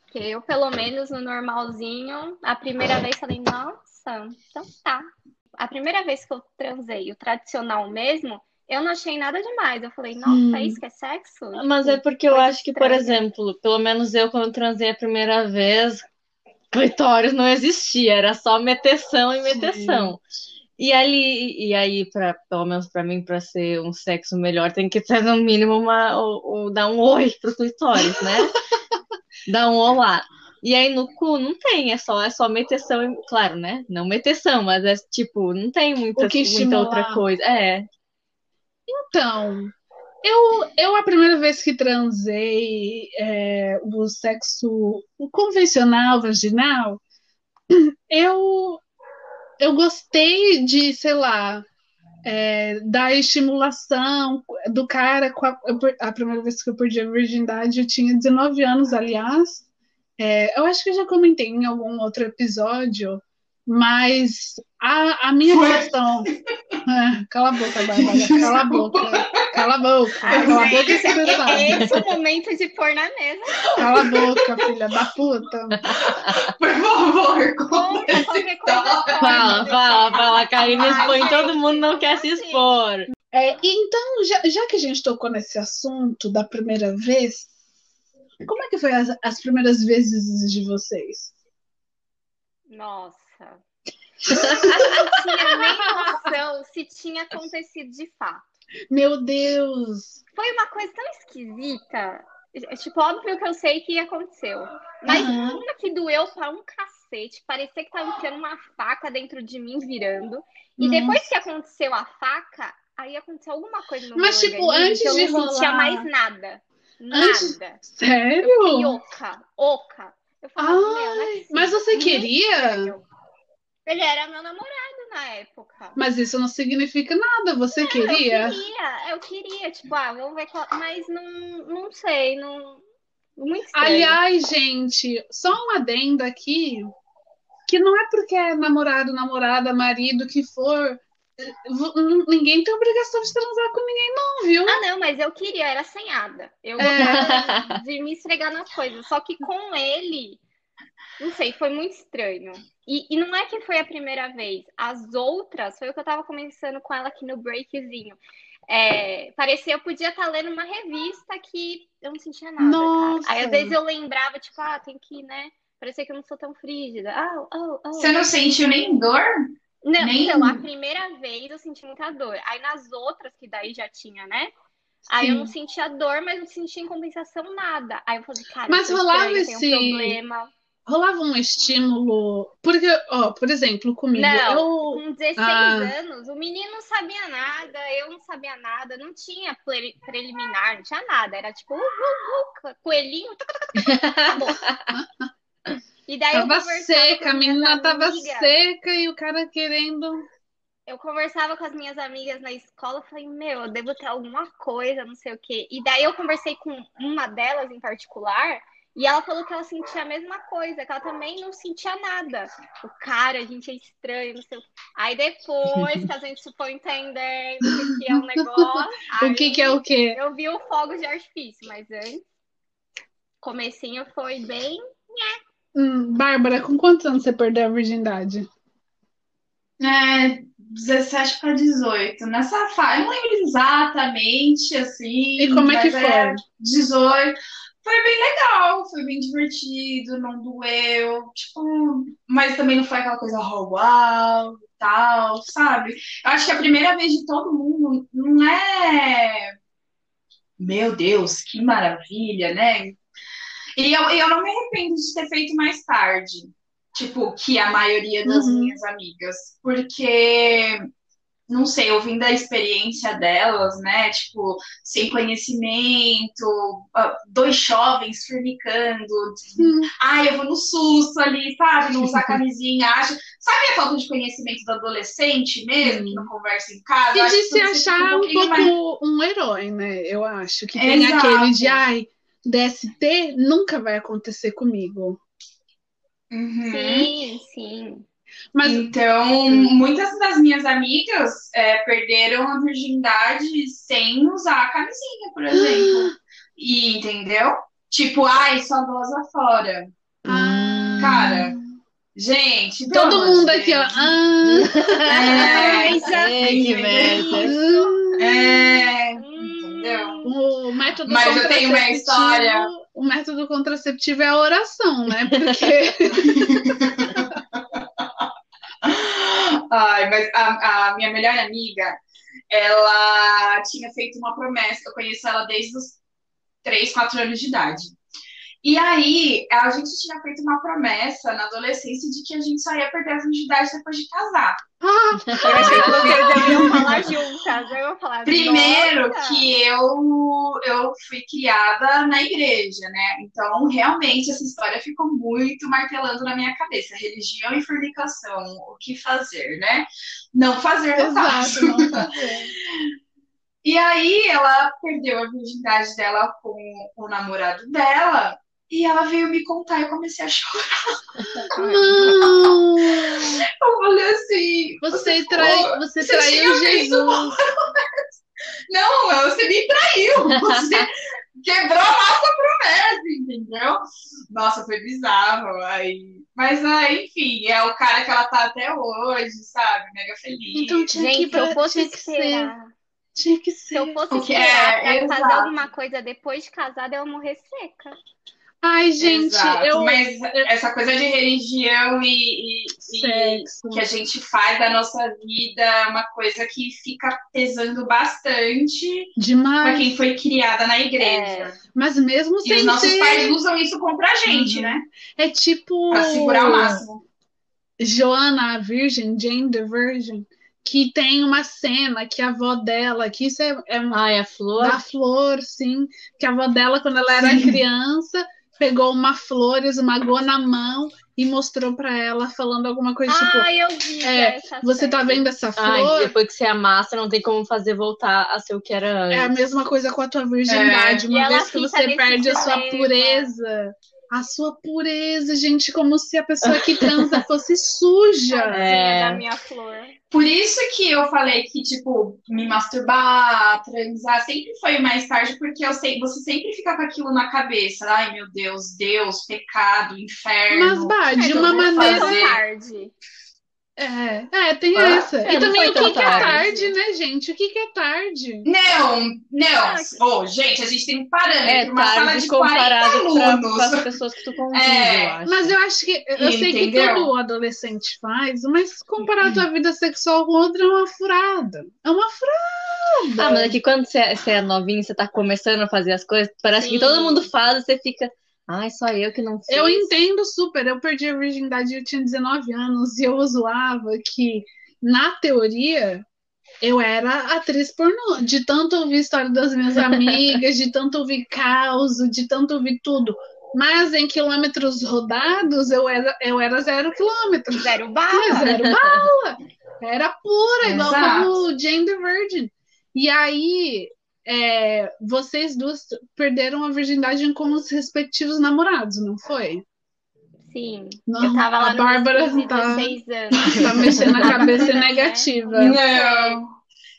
Porque eu, pelo menos, no normalzinho, a primeira vez falei, nossa, então tá. A primeira vez que eu transei, o tradicional mesmo, eu não achei nada demais. Eu falei, nossa, Hum. é isso que é sexo? Mas Tipo, é porque eu acho que, por exemplo, pelo menos eu, quando transei a primeira vez, clitóris não existia, era só meteção e meteção. E ali, e aí, pra, pelo menos pra mim, pra ser um sexo melhor, tem que ter no mínimo uma, ou, ou dar um oi pro clitóris, né? dá um olá. E aí no cu não tem, é só, é só meteção, claro, né? Não meteção, mas é tipo, não tem muita, O que muita outra coisa. É. Então, eu, eu a primeira vez que transei é, o sexo convencional, vaginal, eu, eu gostei de, sei lá, é, da estimulação do cara. com a, a primeira vez que eu perdi a virgindade, eu tinha 19 anos, aliás. É, eu acho que eu já comentei em algum outro episódio, mas a, a minha Foi. questão. Cala a boca, Bárbara, cala a boca. Cala a boca, Ai, cala a boca você sabe. esse é o momento de pôr na mesa. Cala a boca, filha da puta. Por favor, Conta conta qualquer coisa. conta. Fala, fala, fala. A Karina expõe, todo mundo não quer se expor. É, então, já, já que a gente tocou nesse assunto da primeira vez, como é que foi as, as primeiras vezes de vocês? Nossa. Não tinha nem noção se tinha acontecido de fato. Meu Deus! Foi uma coisa tão esquisita. É, Tipo, óbvio que eu sei que aconteceu. Mas Aham. uma que doeu pra um cacete. Parecia que tava enfiando uma faca dentro de mim, virando. E Nossa. depois que aconteceu a faca, aí aconteceu alguma coisa no Mas, meu tipo, organismo antes eu de não sentia rolar- mais nada. Antes- Nada. Sério? Eu fiquei oca, oca. Eu falava, meu, não é. Mas você Muito queria? estranho. Ele era meu namorado na época. Mas isso não significa nada. Você Eu queria? queria, eu queria, tipo, ah, vamos ver qual. Mas não, não sei, não. Muito estranho. Aliás, gente, só um adendo aqui, que não é porque é namorado, namorada, marido, que for, ninguém tem obrigação de transar com ninguém, não, viu? Ah, não, mas eu queria, era senhada. Eu É. de me esfregar nas coisas. Só que com ele, não sei, foi muito estranho. E, e não é que foi a primeira vez. As outras, foi o que eu tava conversando com ela aqui no breakzinho. É, parecia eu podia estar lendo uma revista que eu não sentia nada, Nossa. cara. Aí às vezes eu lembrava, tipo, ah, tem que, né? Parecia que eu não sou tão frígida. Ah, oh, oh. Você não sentiu nem dor? Não, Nem- então, a primeira vez eu senti muita dor. Aí nas outras, que daí já tinha, né? Aí eu Sim. não sentia dor, mas não sentia em compensação nada. Aí eu falei, cara, Mas rolava esse- um problema. Rolava um estímulo. Porque, ó, por exemplo, comigo, Não, eu. com 16 Ah. anos, o menino não sabia nada, eu não sabia nada, não tinha ple- preliminar, não tinha nada. Era tipo, uh, uh, uh, coelhinho, acabou. E daí eu Tava conversava seca, a menina tava amigas. seca e o cara querendo. eu conversava com as minhas amigas na escola, falei, meu, eu devo ter alguma coisa, não sei o quê. E daí eu conversei com uma delas em particular, e ela falou que ela sentia a mesma coisa, que ela também não sentia nada. O cara, a gente é estranho, não sei. Aí depois que a gente se foi entendendo o que que é um negócio, O que que é o quê? eu vi o fogo de artifício, mas antes, comecinho foi bem Hum, Bárbara, com quantos anos você perdeu a virgindade? É, 17 para 18. Nessa fase, eu não lembro exatamente, assim. E como é que é foi? 18. Foi bem legal, foi bem divertido, não doeu, tipo, mas também não foi aquela coisa oh, uau, e tal, sabe? Eu acho que a primeira vez de todo mundo não é. Meu Deus, que maravilha, né? E eu, eu não me arrependo de ter feito mais tarde, tipo, que a maioria das Uhum. minhas amigas, porque, não sei, ouvindo a experiência delas, né, tipo, sem conhecimento, ah, dois jovens fornicando, Hum. ai, eu vou no susto ali, sabe, não usar camisinha, acho, sabe a falta de conhecimento do adolescente mesmo, que não conversa em casa? E de se achar um mais- pouco um herói, né? Eu acho. Que tem Exato. aquele de, ai, DST nunca vai acontecer comigo. Uhum. Sim, sim. Mas Então, muitas das minhas amigas é, perderam a virgindade sem usar a camisinha, por exemplo. E, entendeu? Tipo, ai, só goza fora. Ah. Cara, gente, todo mundo aqui, ó. Ah, É, Ei, que merda. é, entendeu? o método Mas eu tenho uma contraceptivo- história. O método contraceptivo é a oração, né? Porque Ai, mas a, a minha melhor amiga, ela tinha feito uma promessa. Eu conheço ela desde os 3, 4 anos de idade. E aí, a gente tinha feito uma promessa na adolescência de que a gente só ia perder a virgindade depois de casar. Eu achei que vocês iam falar juntas. Eu ia falar, Primeiro nossa. que eu, eu fui criada na igreja, né? Então, realmente, essa história ficou muito martelando na minha cabeça. Religião e fornicação, o que fazer, né? Não fazer no Exato, não fazer. E aí ela perdeu a virgindade dela com o namorado dela e ela veio me contar e eu comecei a chorar. Não! Eu falei assim, Você, ficou- trai, você você traiu Jesus. Não, você me traiu. Você quebrou a nossa promessa, entendeu? Nossa, foi bizarro. Aí... Mas, ah, enfim, é o cara que ela tá até hoje, sabe? Mega feliz. Então tinha que, Gente, se eu fosse tinha que ser. Tinha que Se ser. eu fosse esperar é, pra fazer alguma coisa depois de casada, eu ia morrer seca. Ai, gente, Exato, eu. Mas essa coisa de religião e, e- e que a gente faz da nossa vida é uma coisa que fica pesando bastante pra Demais. quem foi criada na igreja. Mas mesmo E os sem nossos ser. pais usam isso contra a gente, Uhum. né? É tipo. Pra segurar o máximo. Joana a Virgem, Jane the Virgin, que tem uma cena que a avó dela, que isso é, é Ai, a flor. da flor, sim, que a avó dela, quando ela era Sim. criança, pegou uma flor, esmagou na mão e mostrou pra ela, falando alguma coisa tipo: Ai, eu vi é, essa Você tá série. vendo essa Ai, flor? depois que você amassa, não tem como fazer voltar a ser o que era É a antes. mesma coisa com a tua virgindade. É. E Uma ela vez que você perde a sua pureza. A sua pureza, gente, como se a pessoa que transa fosse suja. É. da minha flor. Por isso que eu falei que, tipo, me masturbar, transar, sempre foi mais tarde, porque eu sei, você sempre fica com aquilo na cabeça. Ai, meu Deus, Deus, pecado, inferno. Mas, bah, de que eu uma maneira. fazer? tarde. É, é, tem Ah, essa. é, e também o que, que é tarde. né, gente? O que, que é tarde? Não, não. Ah, Ô, gente, a gente tem um parâmetro. É uma sala tarde de 40 comparado com as pessoas que tu convive, É, eu acho. Mas eu acho que. Eu sei que todo adolescente faz, mas comparar a tua vida sexual com outra é uma furada. É uma furada. Ah, mas é que quando você é, você é novinho, você tá começando a fazer as coisas, parece Sim. que todo mundo faz e você fica. Ai, só eu que não fiz. Eu entendo super. Eu perdi a virgindade, eu tinha 19 anos e eu zoava que, na teoria, eu era atriz pornô. De tanto ouvir história das minhas amigas, de tanto ouvir caos, de tanto ouvir tudo. Mas em quilômetros rodados, eu era, eu era zero quilômetros. Zero bala. Zero bala. Era pura, igual Exato. como Jane the Virgin. E aí, é, vocês duas perderam a virgindade com os respectivos namorados, não foi? Sim. Não, eu tava lá a Bárbara nos 15, tá- 16 anos. Tá mexendo a cabeça Né? negativa. Não.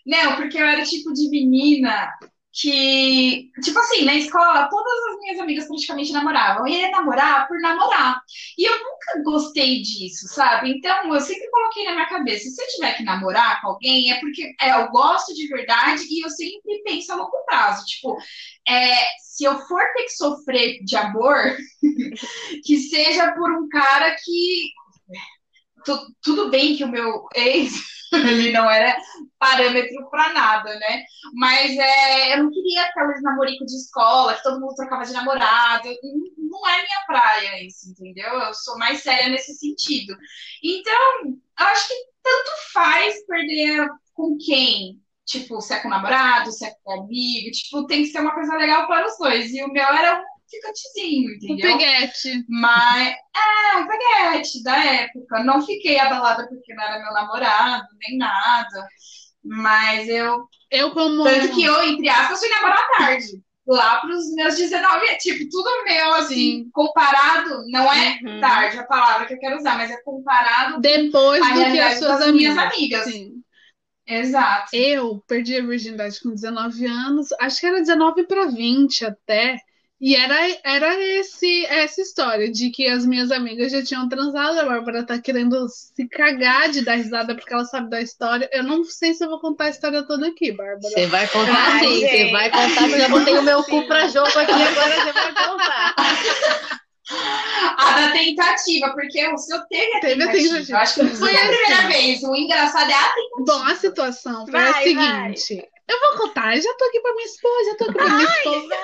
Não, porque eu era tipo de menina que, tipo assim, na escola, todas as minhas amigas praticamente namoravam. E ia namorar por namorar. E eu nunca gostei disso, sabe? Então, eu sempre coloquei na minha cabeça, se eu tiver que namorar com alguém, é porque é, eu gosto de verdade e eu sempre penso a longo prazo. Tipo, é, se eu for ter que sofrer de amor, que seja por um cara que. tu- tudo bem que o meu ex, ele não era parâmetro pra nada, né? Mas é, eu não queria aqueles namorico de escola, que todo mundo trocava de namorado. Não- é minha praia isso, entendeu? Eu sou mais séria nesse sentido. Então, eu acho que tanto faz perder com quem. Tipo, se é com namorado, se é com amigo. Tipo, tem que ser uma coisa legal para os dois. E o meu era um ficantezinho, O entendeu? peguete. Mas, é, um peguete da época. Não fiquei abalada porque não era meu namorado, nem nada. Mas eu. Eu, como. Tanto que eu, entre aspas, fui namorar tarde. Lá pros meus 19, tipo, tudo meu, assim, Sim. comparado, não é Uhum. tarde a palavra que eu quero usar, mas é comparado Depois do que as suas das minhas amigas. amigas. Sim. Exato. Eu perdi a virgindade com 19 anos, acho que era 19 para 20 até. E era, era esse, essa história de que as minhas amigas já tinham transado, a Bárbara tá querendo se cagar de dar risada porque ela sabe da história. Eu não sei se eu vou contar a história toda aqui, Bárbara. Você vai contar Ai, sim, você vai contar, que eu já botei o meu cu pra jogo aqui, agora você vai contar. A da tentativa, porque o seu teve a Teve a tentativa. tentativa. Eu acho que foi a primeira vez. O engraçado é a tentativa. Bom, a situação foi Vai, a seguinte. Eu vou contar, eu já tô aqui pra minha esposa, já tô aqui pra minha esposa.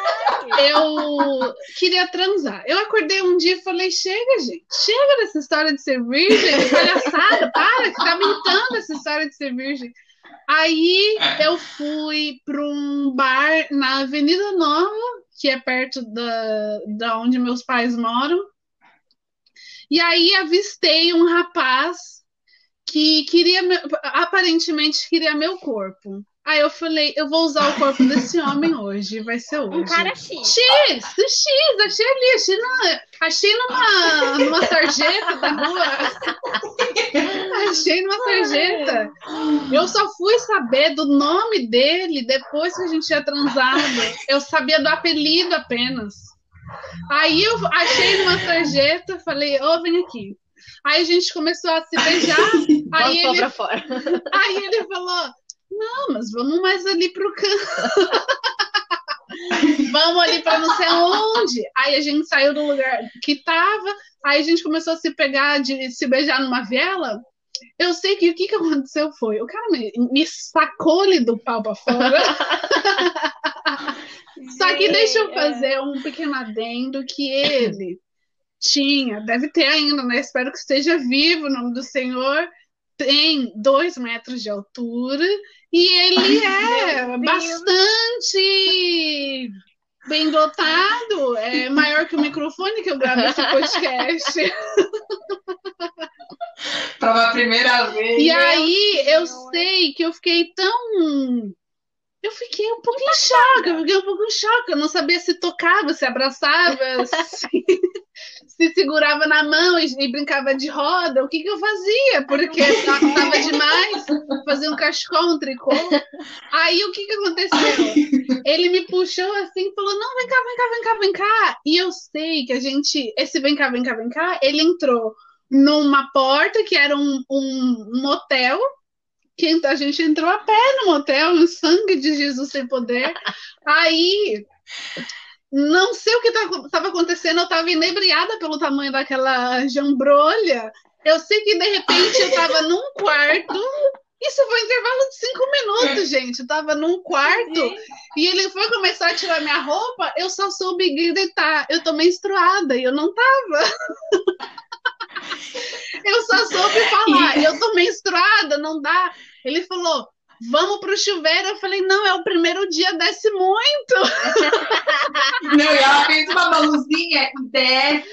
Eu eu queria transar. Eu acordei um dia e falei: chega, gente, chega dessa história de ser virgem, palhaçada, para, que tá mentando essa história de ser virgem. Aí eu fui para um bar na Avenida Nova, que é perto da, da onde meus pais moram. E aí avistei um rapaz que queria, aparentemente queria meu corpo. Aí eu falei, eu vou usar o corpo desse homem hoje, vai ser hoje. Um cara X. X, X, achei ali, achei, na, achei numa, numa sarjeta da rua. achei numa sarjeta. Eu só fui saber do nome dele depois que a gente tinha transado. Eu sabia do apelido apenas. Aí eu achei numa sarjeta, falei, ô, oh, vem aqui. Aí a gente começou a se beijar. aí, ele, aí ele falou, não, mas vamos mais ali pro canto. vamos ali para não sei onde. Aí a gente saiu do lugar que tava, aí a gente começou a se pegar, de se beijar numa viela. Eu sei que o que, que aconteceu foi, o cara me, me sacou-lhe do pau pra fora. Só que deixa eu fazer um pequeno adendo que ele tinha, deve ter ainda, né? Espero que esteja vivo o nome do Senhor. Tem dois metros de altura e ele é bastante bem dotado, é maior que o microfone que eu gravo esse podcast. Para uma primeira vez. E aí eu sei que eu fiquei tão eu fiquei um pouco em choque, eu fiquei um pouco em choque. Eu não sabia se tocava, se abraçava, se, se segurava na mão e, e, brincava de roda. O que, que eu fazia? Porque estava demais. Fazia um cachecol, um tricô. Aí o que, que aconteceu? Ele me puxou assim e falou: Não, vem cá, vem cá, vem cá, vem cá. E eu sei que a gente, esse vem cá, vem cá, vem cá, ele entrou numa porta que era um, um, um motel que a gente entrou a pé no motel, no sangue de Jesus sem poder. Aí, não sei o que estava tá, acontecendo, eu estava inebriada pelo tamanho daquela jambrolha. Eu sei que de repente eu estava num quarto. Isso foi um intervalo de cinco minutos, gente. Eu tava num quarto e ele foi começar a tirar minha roupa. Eu só soube gritar. Eu tô menstruada e eu não tava. Eu só soube falar, eu tô menstruada, não dá. Ele falou, vamos pro chuveiro. Eu falei, não, é o primeiro dia, desce muito. Não, e ela fez uma baluzinha, desce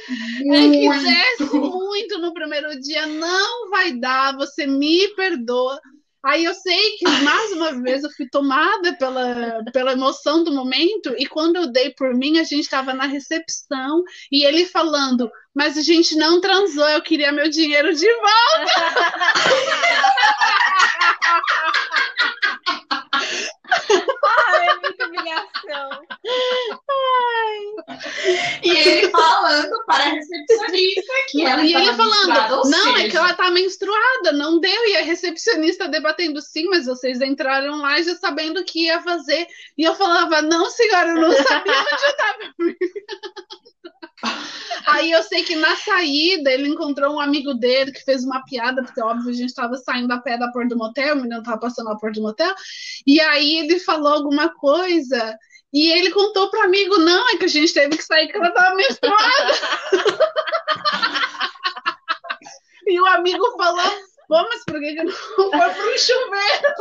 muito. É que desce muito no primeiro dia, não vai dar, você me perdoa. Aí eu sei que mais uma vez eu fui tomada pela, pela emoção do momento, e quando eu dei por mim, a gente estava na recepção e ele falando: Mas a gente não transou, eu queria meu dinheiro de volta. Ai, é muita humilhação. Ai. E ele falando para a recepcionista que ela E ele falando, não, seja... é que ela tá menstruada, não deu. E a recepcionista debatendo, sim, mas vocês entraram lá já sabendo o que ia fazer. E eu falava, não, senhora, eu não sabia onde eu tava. Aí eu sei que na saída ele encontrou um amigo dele que fez uma piada, porque óbvio a gente estava saindo a pé da porta do motel, o menino estava passando a porta do motel, e aí ele falou alguma coisa, e ele contou para o amigo, não, é que a gente teve que sair porque ela estava menstruada. e o amigo falou, pô, mas por que, que não foi pro chuveiro?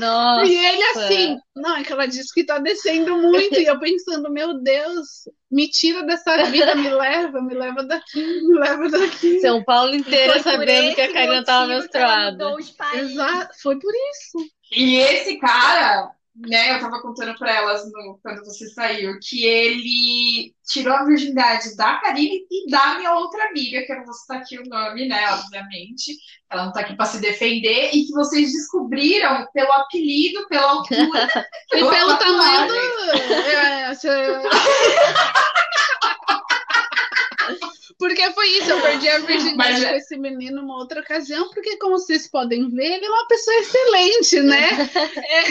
Nossa. E ele assim, não, é que ela disse que tá descendo muito, e eu pensando, meu Deus, me tira dessa vida, me leva, me leva daqui, me leva daqui. São Paulo inteira sabendo que a Karina tava menstruada. Exato, foi por isso. E esse cara, né, eu tava contando para elas no, quando você saiu, que ele tirou a virgindade da Karine e da minha outra amiga, que eu não vou citar aqui o nome, né, obviamente, ela não tá aqui para se defender, e que vocês descobriram pelo apelido, pela altura e pelo tamanho do... É, Porque foi isso, eu perdi a virgindade Mas... com esse menino numa outra ocasião, porque como vocês podem ver, ele é uma pessoa excelente, né? É,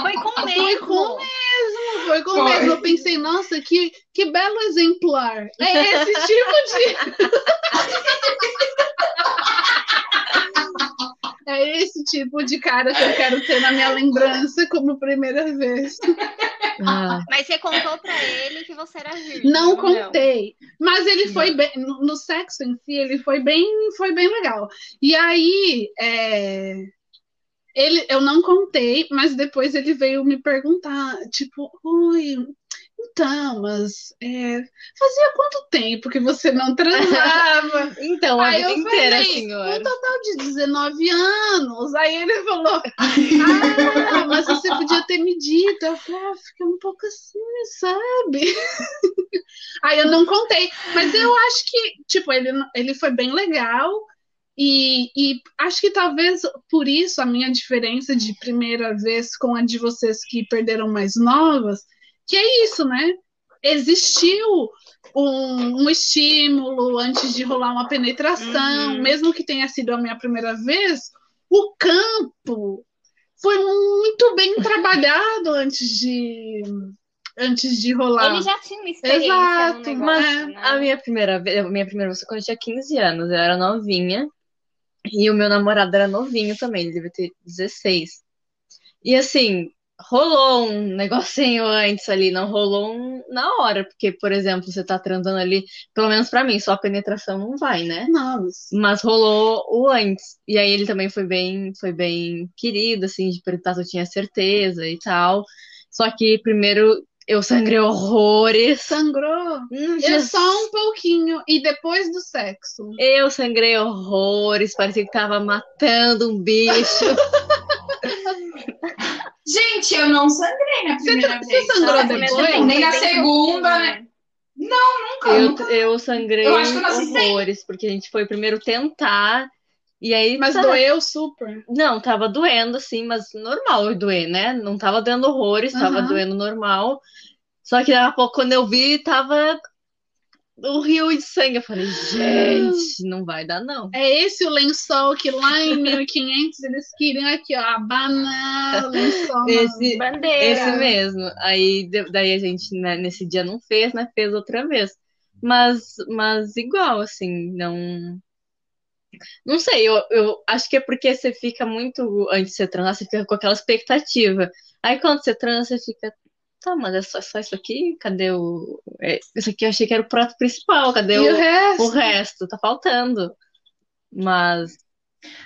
foi com mesmo. Foi com mesmo, foi com foi. mesmo. Eu pensei, nossa, que, que belo exemplar. É esse tipo de. É esse tipo de cara que eu quero ter na minha lembrança como primeira vez. Ah, Mas você contou pra ele que você era virgem. Não contei, mas ele foi bem no, no sexo em si, ele foi bem, foi bem legal. E aí, é, ele, eu não contei, mas depois ele veio me perguntar, tipo, oi, então, mas é, fazia quanto tempo que você não transava? então, a Aí vida eu inteira, falei, senhor. um total de 19 anos. Aí ele falou, ah, mas você podia ter me dito. Eu falei, ah, fica um pouco assim, sabe? Aí eu não contei, mas eu acho que, tipo, ele, ele foi bem legal. E, e acho que talvez por isso a minha diferença de primeira vez com a de vocês que perderam mais novas, que é isso, né? Existiu um, um estímulo antes de rolar uma penetração, Uhum. mesmo que tenha sido a minha primeira vez, o campo foi muito bem trabalhado antes de antes de rolar. Ele já tinha uma experiência Exato, no negócio, Mas né? a minha primeira vez, a minha primeira vez foi quando eu tinha 15 anos, eu era novinha. E o meu namorado era novinho também, ele devia ter 16. E assim, rolou um negocinho antes ali, não rolou um na hora, porque, por exemplo, você tá transando ali, pelo menos pra mim, só a penetração não vai, né? Não, mas- rolou o antes. E aí ele também foi bem, foi bem querido, assim, de perguntar se eu tinha certeza e tal. Só que primeiro eu sangrei horrores. sangrou. Hum, Eu Jesus. só um pouquinho. E depois do sexo. Eu sangrei horrores, parecia que tava matando um bicho. Gente, eu não sangrei na primeira Você vez. sangrou Nossa, depois? Nem na segunda, né? Nunca, Eu, nunca. eu sangrei Eu acho que eu não horrores, porque a gente foi primeiro tentar, e aí. Mas tá- doeu super. Não, tava doendo, assim, mas normal doer, né? Não tava doendo horrores, tava Aham. doendo normal. Só que daqui a pouco, quando eu vi, tava um rio de sangue. Eu falei, gente, não vai dar, não. É esse o lençol que lá em 1500 eles queriam aqui, ó, abanar o lençol. Esse, Bandeira. Esse mesmo. Aí daí a gente né, nesse dia não fez, né? Fez outra vez. Mas, mas igual, assim, não. Não sei, eu, eu acho que é porque você fica muito. Antes de você transar, você fica com aquela expectativa. Aí quando você transa, você fica. Tá, mas é só, só isso aqui? Cadê o. é, isso aqui eu achei que era o prato principal. Cadê E o, o resto? o resto? Tá faltando. Mas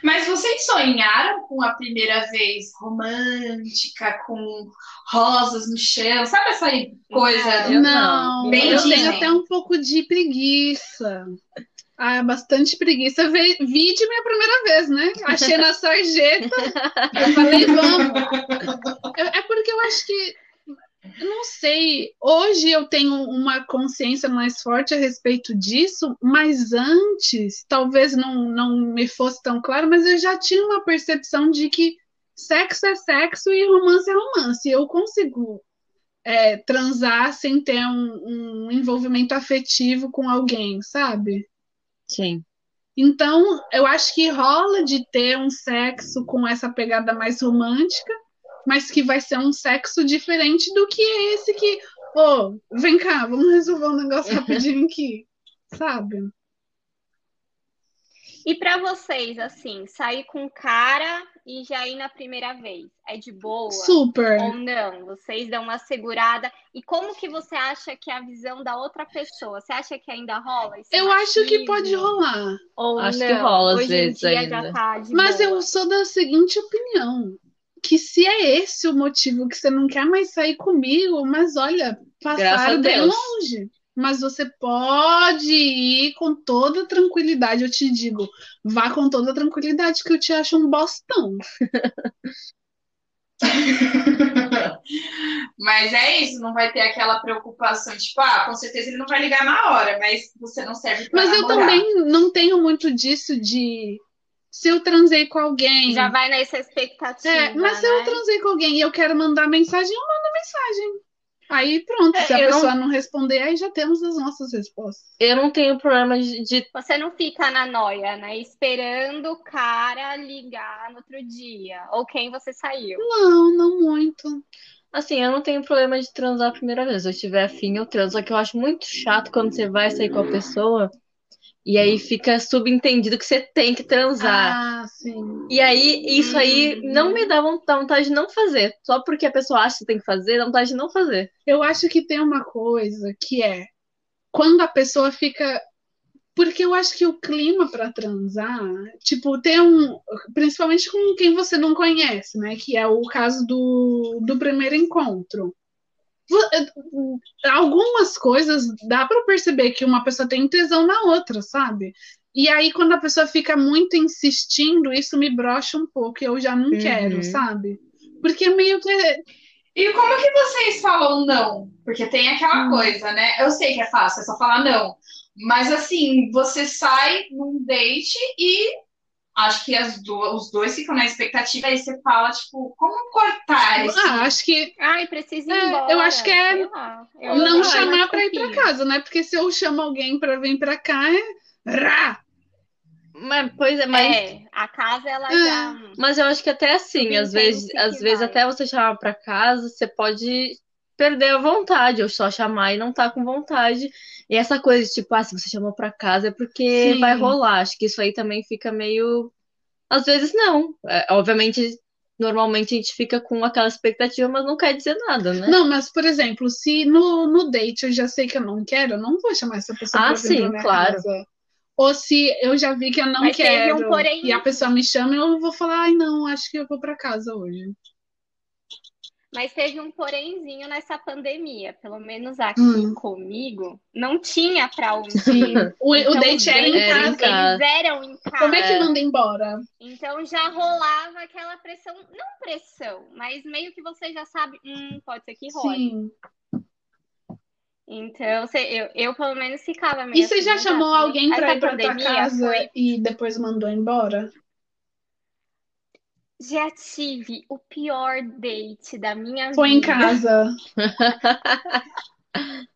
Mas vocês sonharam com a primeira vez romântica, com rosas no chão? Sabe essa coisa? Eu não, não. Bem eu tenho até um pouco de preguiça. Ah, bastante preguiça. Vi, vi de minha primeira vez, né? Achei na sarjeta. Eu falei, vamos. Eu- é porque eu acho que. Eu Não sei. Hoje eu tenho uma consciência mais forte a respeito disso, mas antes, talvez não, não me fosse tão claro, mas eu já tinha uma percepção de que sexo é sexo e romance é romance. Eu consigo é, transar sem ter um, um envolvimento afetivo com alguém, sabe? sim. Então, eu acho que rola de ter um sexo com essa pegada mais romântica, mas que vai ser um sexo diferente do que esse que, ô, vem cá, vamos resolver um negócio rapidinho aqui, sabe? E pra vocês, assim, sair com o cara e já ir na primeira vez, é de boa? Super. Ou não? Vocês dão uma segurada. E como que você acha que é a visão da outra pessoa? Você acha que ainda rola? esse Eu acho que machismo? pode rolar. Ou Acho não? que rola às Hoje vezes em dia ainda. já tá de Mas boa. eu sou da seguinte opinião. Que se é esse o motivo que você não quer mais sair comigo, mas olha, passaram bem longe. Mas você pode ir com toda tranquilidade, eu te digo, vá com toda tranquilidade que eu te acho um bostão. Mas é isso, não vai ter aquela preocupação, tipo, ah, com certeza ele não vai ligar na hora, mas você não serve pra Mas eu namorar. também não tenho muito disso de se eu transei com alguém. Já vai nessa expectativa, É, mas se eu né? transei com alguém e eu quero mandar mensagem, eu mando mensagem. Aí pronto, É, se a eu pessoa não responder, aí já temos as nossas respostas. Eu não tenho problema de, Você não fica na noia, né? Esperando o cara ligar no outro dia. Ou quem você saiu. Não, não muito. Assim, eu não tenho problema de transar a primeira vez. Se eu tiver afim, eu transo. Só que eu acho muito chato quando você vai sair com a pessoa E aí fica subentendido que você tem que transar. Ah, sim. E aí, isso aí não me dá von- dá vontade de não fazer. Só porque a pessoa acha que tem que fazer, dá vontade de não fazer. Eu acho que tem uma coisa que é quando a pessoa fica. Porque eu acho que o clima pra transar, tipo, tem um. Principalmente com quem você não conhece, né? Que é o caso do, do primeiro encontro. Algumas coisas dá pra perceber que uma pessoa tem tesão na outra, sabe? E aí, quando a pessoa fica muito insistindo, isso me brocha um pouco, e eu já não Uhum. quero, sabe? Porque meio que E como que vocês falam não? Porque tem aquela Hum. coisa, né? Eu sei que é fácil, é só falar não. Mas assim, você sai num date e acho que as do- os dois ficam na expectativa, aí você fala, tipo, como cortar esse. Ah, acho que Ai, preciso ir É, embora. eu acho que é. Eu- não chamar pra ir pra casa, né? Porque se eu chamo alguém pra vir pra cá, é. Rá! Mas, pois é, mas, É, a casa ela É. já. mas eu acho que até assim, às vezes, às vezes vai. até você chamar pra casa, você pode perder a vontade, ou só chamar e não tá com vontade. E essa coisa de tipo, ah, se você chamou pra casa é porque Sim. vai rolar. Acho que isso aí também fica meio. Às vezes não. É, obviamente, normalmente a gente fica com aquela expectativa, mas não quer dizer nada, né? Não, mas, por exemplo, se no, no date eu já sei que eu não quero, eu não vou chamar essa pessoa Ah, pra vir sim, pra minha claro. casa. Ou se eu já vi que eu não Mas teve um quero porém. e a pessoa me chama, eu vou falar, ai, não, acho que eu vou pra casa hoje. Mas teve um porémzinho nessa pandemia, pelo menos aqui Hum. comigo, não tinha pra onde ir. O, o Então, date era em dates, Era em casa. Eles eram em casa. Como é que manda embora? Então já rolava aquela pressão, não pressão, mas meio que você já sabe, hum, pode ser que role. Sim. Então eu, eu pelo menos ficava meio E você assim, já "Não, chamou alguém pra ir pra tua pandemia casa foi- e depois mandou embora? Já tive o pior date da minha Foi em vida. casa.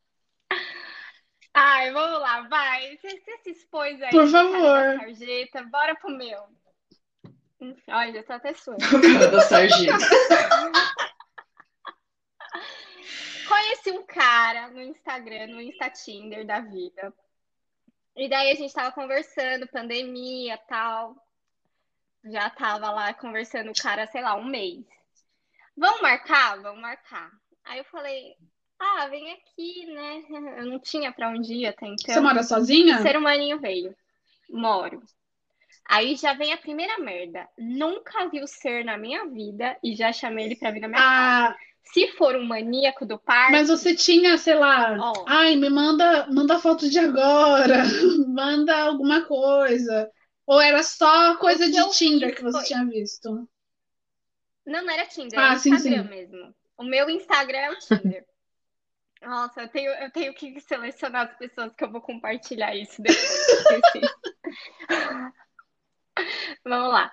Ai, vamos lá, vai. Você, você se expôs aí Por cara favor. da sarjeta, bora pro meu. Enfim, Olha, já tô até suando. O cara da sarjeta. Conheci um cara no Instagram, no Insta Tinder da vida. E daí a gente tava conversando, pandemia tal. Já tava lá conversando o cara, sei lá, um mês. Vamos marcar? Vamos marcar. Aí eu falei, ah, vem aqui, né? Eu não tinha pra onde ir até então. Você mora sozinha? O ser humaninho veio. Moro. Aí já vem a primeira merda. Nunca vi o ser na minha vida e já chamei ele pra vir na minha casa. Ah, Se for um maníaco do parque, mas você tinha, sei lá, Ó. ai, me manda, manda foto de agora, manda alguma coisa. Ou era só coisa de Tinder que você foi- tinha visto? Não, não era Tinder, Ah, era sim, Instagram sim. mesmo. O meu Instagram é o Tinder. Nossa, eu tenho, eu tenho que selecionar as pessoas que eu vou compartilhar isso depois. Vamos lá.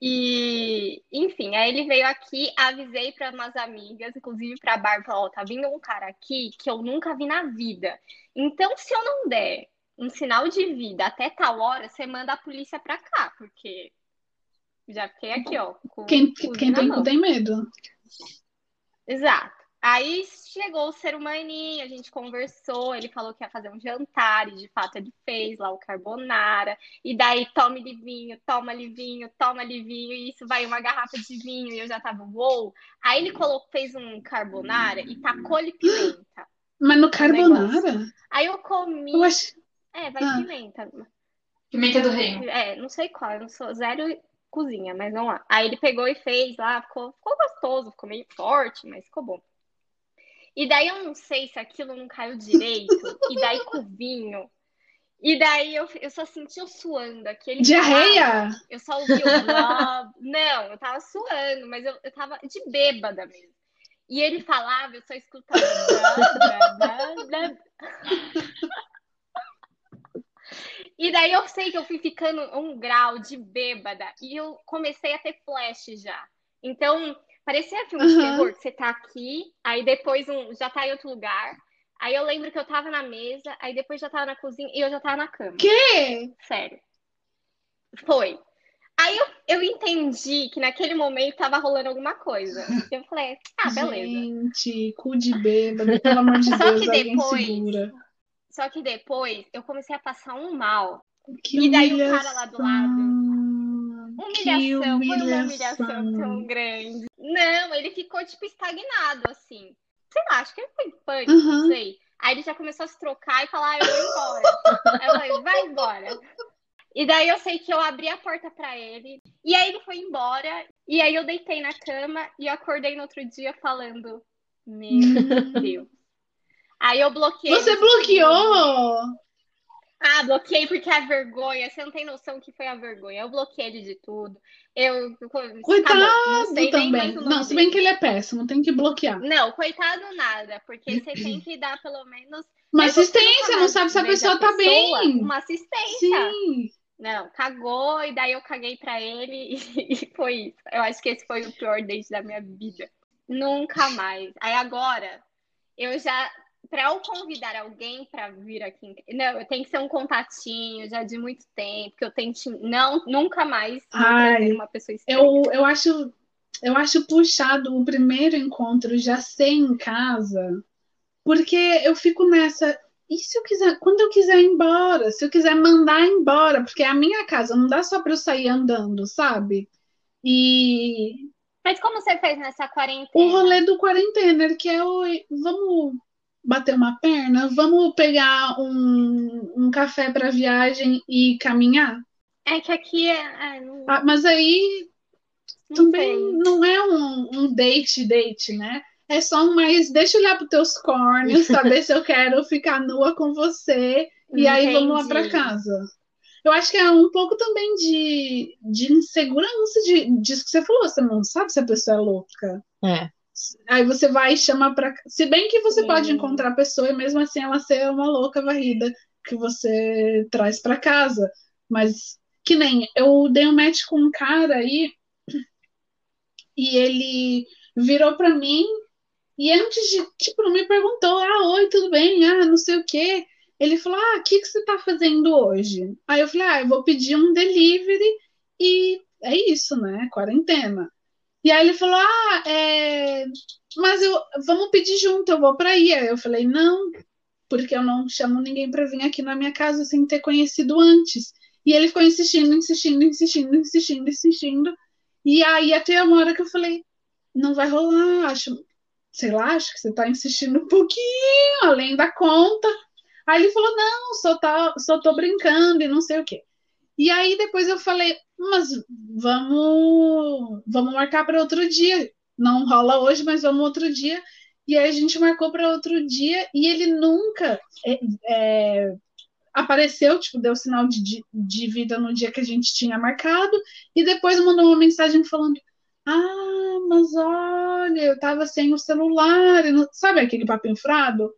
E, enfim, aí ele veio aqui, avisei para umas amigas, inclusive para a Bárbara, falou, ó, tá vindo um cara aqui que eu nunca vi na vida. Então, se eu não der um sinal de vida até tal hora, você manda a polícia pra cá, porque já fiquei aqui, ó. com Quem, cu quem tem mão. tem medo. Exato. Aí chegou o ser humaninho, a gente conversou, ele falou que ia fazer um jantar, e de fato ele fez lá o carbonara, e daí toma-lhe vinho, toma-lhe vinho, toma-lhe vinho, e isso vai uma garrafa de vinho, e eu já tava, uou. Aí ele colocou, fez um carbonara e tacou-lhe pimenta. Mas no carbonara? Aí eu comi, Eu acho. É, vai Ah. pimenta. Pimenta do reino. É, não sei qual, eu não sou zero cozinha, mas vamos lá. Aí ele pegou e fez lá, ficou, ficou gostoso, ficou meio forte, mas ficou bom. E daí eu não sei se aquilo não caiu direito, e daí com o vinho. E daí eu, eu só senti eu suando aquele Diarreia? eu só ouvi o blá. Não, eu tava suando, mas eu, eu tava de bêbada mesmo. E ele falava, eu só escutava. blá, blá, blá, blá. E daí eu sei que eu fui ficando um grau de bêbada e eu comecei a ter flash já. Então, parecia filme de Uhum. terror, que você tá aqui, aí depois um, já tá em outro lugar. Aí eu lembro que eu tava na mesa, aí depois já tava na cozinha e eu já tava na cama. Que? Sério. Foi. Aí eu, eu entendi que naquele momento tava rolando alguma coisa. Eu falei, ah, beleza. Gente, cu de bêbado, pelo amor de Só Deus, que depois- segura. Só que depois eu comecei a passar um mal. Que E daí o humilhação. cara lá do lado. Que Humilhação, foi uma humilhação. humilhação tão grande. Não, ele ficou, tipo, estagnado, assim. Sei lá, acho que ele foi em pânico, Uhum. não sei. Aí ele já começou a se trocar e falar, ah, eu vou embora. Aí eu falei, vai embora. E daí eu sei que eu abri a porta pra ele. E aí ele foi embora. E aí eu deitei na cama e acordei no outro dia falando, meu Deus. Aí eu bloqueei. Você bloqueou? Ah, bloqueei porque é a vergonha. Você não tem noção que foi a vergonha. Eu bloqueei ele de tudo. Eu. Coitado Acabou, não também. Não, se bem dele. que ele é péssimo, tem que bloquear. Não, coitado nada, porque você tem que dar pelo menos. Uma assistência, não sabe se a pessoa tá pessoa, bem. Uma assistência. Sim. Não, cagou e daí eu caguei pra ele e foi isso. Eu acho que esse foi o pior date da minha vida. Nunca mais. Aí agora, eu já. Pra eu convidar alguém pra vir aqui. Não, tenho que ser um contatinho já de muito tempo, que eu tente. Não, nunca mais Ai, uma pessoa estranha. Eu, eu acho eu acho puxado o primeiro encontro já ser em casa, porque eu fico nessa. E se eu quiser, quando eu quiser ir embora, se eu quiser mandar embora, porque é a minha casa, não dá só para eu sair andando, sabe? E Mas como você fez nessa o quarentena? rolê do quarentena, que é o vamos bater uma perna, vamos pegar um, um café para viagem e caminhar. É que aqui é. ah, não, Ah, Mas aí não também sei. não é um, um date, date, né? É só um mais, deixa eu olhar pros teus córneos, saber se eu quero ficar nua com você, e aí vamos lá pra Entendi. casa. Eu acho que é um pouco também de, de insegurança de, disso que você falou, você não sabe se a pessoa é louca. É. Aí você vai e chama pra. Se bem que você Sim. pode encontrar a pessoa e mesmo assim ela ser uma louca varrida que você traz pra casa. Mas que nem eu dei um match com um cara aí e ele virou pra mim e antes de, tipo, não me perguntou, ah, oi, tudo bem? Ah, não sei o quê. Ele falou, ah, o que que você tá fazendo hoje? Aí eu falei, ah, eu vou pedir um delivery e é isso, né? Quarentena. E aí ele falou, ah, é... mas eu, vamos pedir junto, eu vou pra aí. Aí eu falei, não, porque eu não chamo ninguém pra vir aqui na minha casa sem ter conhecido antes. E ele ficou insistindo, insistindo, insistindo, insistindo, insistindo. E aí até uma hora que eu falei, não vai rolar, acho, sei lá, acho que você tá insistindo um pouquinho além da conta. Aí ele falou, não, só, tá, só tô brincando e não sei o quê. E aí depois eu falei, mas vamos, vamos marcar para outro dia. Não rola hoje, mas vamos outro dia. E aí a gente marcou para outro dia e ele nunca é, é, apareceu, tipo, deu sinal de, de, vida no dia que a gente tinha marcado e depois mandou uma mensagem falando ah, mas olha, eu tava sem o celular, sabe aquele papinho furado?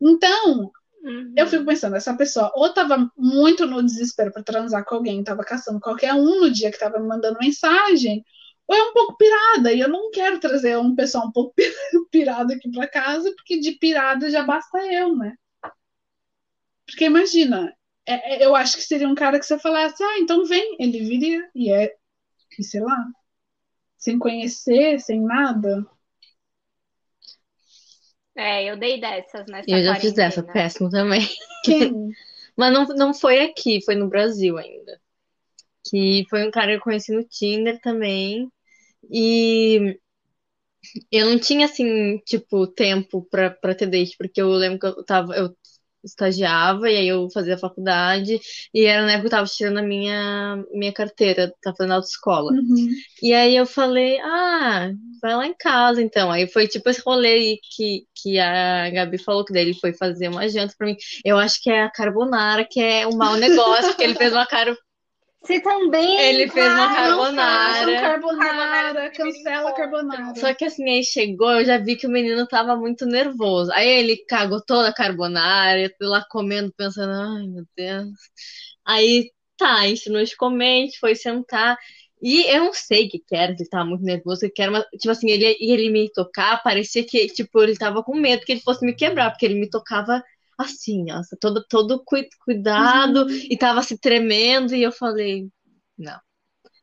Então, Uhum. eu fico pensando, essa pessoa ou tava muito no desespero para transar com alguém, tava caçando qualquer um no dia que tava me mandando mensagem, ou é um pouco pirada, e eu não quero trazer um pessoal um pouco pirado aqui para casa, porque de pirada já basta eu, né? Porque imagina, é- é- eu acho que seria um cara que você falasse, ah, então vem, ele viria, e é, e sei lá, sem conhecer, sem nada. É, eu dei dessas nessa Eu já fiz essa, péssimo também. Mas não, não foi aqui, foi no Brasil ainda. Que foi um cara que eu conheci no Tinder também. E eu não tinha, assim, tipo, tempo pra, pra ter date, porque eu lembro que eu tava, eu estagiava e aí eu fazia faculdade, e era na época que eu tava tirando a minha, minha carteira, tava fazendo autoescola. Uhum. E aí eu falei, ah, vai lá em casa então. Aí foi tipo esse rolê aí que, que a Gabi falou que daí ele foi fazer uma janta pra mim. Eu acho que é a carbonara que é um mau negócio, porque ele fez uma cara. Você também, Ele fez uma. Não carbonara. carbonara, Carbonara primeiro cancela carbonara. Só que assim, aí chegou, eu já vi que o menino tava muito nervoso. Aí ele cagou toda a carbonara, eu lá comendo, pensando, ai meu Deus. Aí tá, ensinou a comer, a gente foi sentar. E eu não sei o que que era, ele tava muito nervoso, o que que era, mas, tipo assim, ele, ele me tocar, parecia que, tipo, ele tava com medo que ele fosse me quebrar, porque ele me tocava assim, nossa, todo, todo cui- cuidado, e tava se tremendo, e eu falei, não.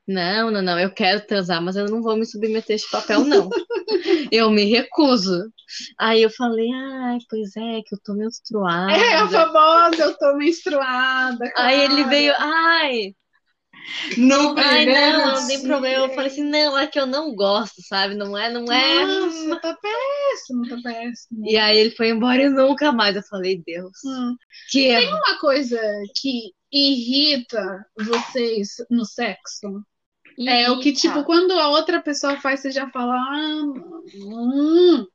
Não, não, não, eu quero transar, mas eu não vou me submeter a esse papel, não. Eu me recuso. Aí eu falei, ai, pois é, que eu tô menstruada. É a famosa, eu tô menstruada. Aí ele veio, ai, No ai, primeiro não, não tem dia. problema. Eu falei assim, não, é que eu não gosto, sabe? Não é, não é. Nossa, tá péssimo, tá péssimo. E aí ele foi embora e nunca mais. Eu falei, Deus, Hum. que é Uma coisa que irrita vocês no sexo é o que, Irrita. tipo, quando a outra pessoa faz, você já fala, ah, hum.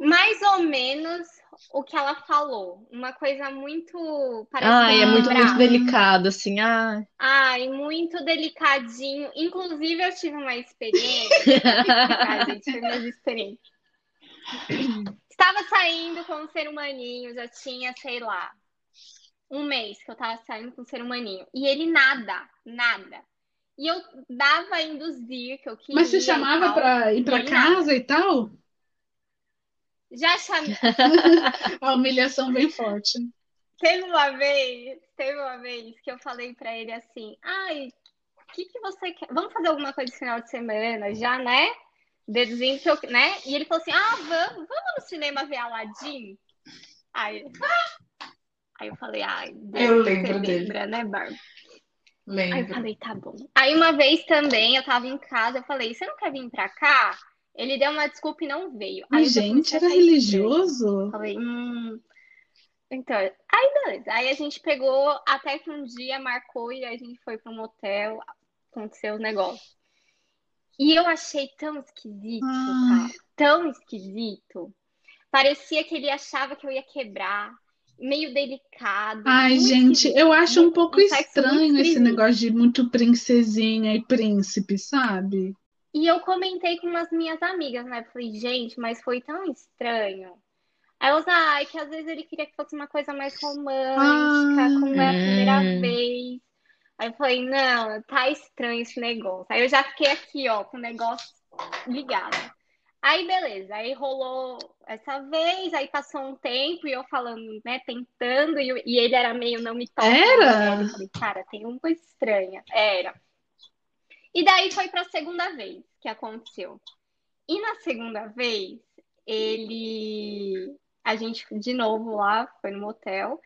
Mais ou menos o que ela falou. Uma coisa muito. Parece Ai, é muito, muito delicado, assim. Ah, Ai, muito delicadinho. Inclusive, eu tive uma experiência. Ah, gente, foi minhas experiências. Estava saindo com um ser humaninho, já tinha, sei lá, um mês que eu tava saindo com um ser humaninho. E ele nada, nada. E eu dava a induzir que eu queria. Mas você chamava tal. pra ir nada. casa e tal? Já chamei. A humilhação bem forte. Teve uma vez, teve uma vez que eu falei pra ele assim, ai, o que que você quer? Vamos fazer alguma coisa esse final de semana, já, né? Eu, né? E ele falou assim, ah, vamos, vamos no cinema ver Aladdin? Aí, aí eu falei, ai, Deus, Eu lembro dele. lembra, né, Bárbara? Aí eu Lembro. falei, tá bom. Aí uma vez também, eu tava em casa, eu falei, você não quer vir pra cá? Ele deu uma desculpa e não veio. Aí Mas, gente, era estranho. religioso? Falei, hum. Então, aí beleza. Aí a gente pegou, até que um dia marcou e a gente foi para um motel, aconteceu o negócio. E eu achei tão esquisito, Ai. cara. Tão esquisito. Parecia que ele achava que eu ia quebrar. Meio delicado. Ai, gente, esquisito. eu acho um pouco Um estranho esse negócio de muito princesinha e príncipe, sabe? E eu comentei com umas minhas amigas, né? Falei, gente, mas foi tão estranho. Aí elas, ai, que às vezes ele queria que fosse uma coisa mais romântica, Ah. como é a primeira Hum. vez. Aí eu falei, não, tá estranho esse negócio. Aí eu já fiquei aqui, ó, com o negócio ligado. Aí beleza, aí rolou essa vez, aí passou um tempo e eu falando, né, tentando, e, eu- e ele era meio não me toca. Era? né? Eu falei, cara, tem uma coisa estranha. Era. E daí foi pra segunda vez que aconteceu. E na segunda vez, ele. A gente, de novo lá, foi no motel.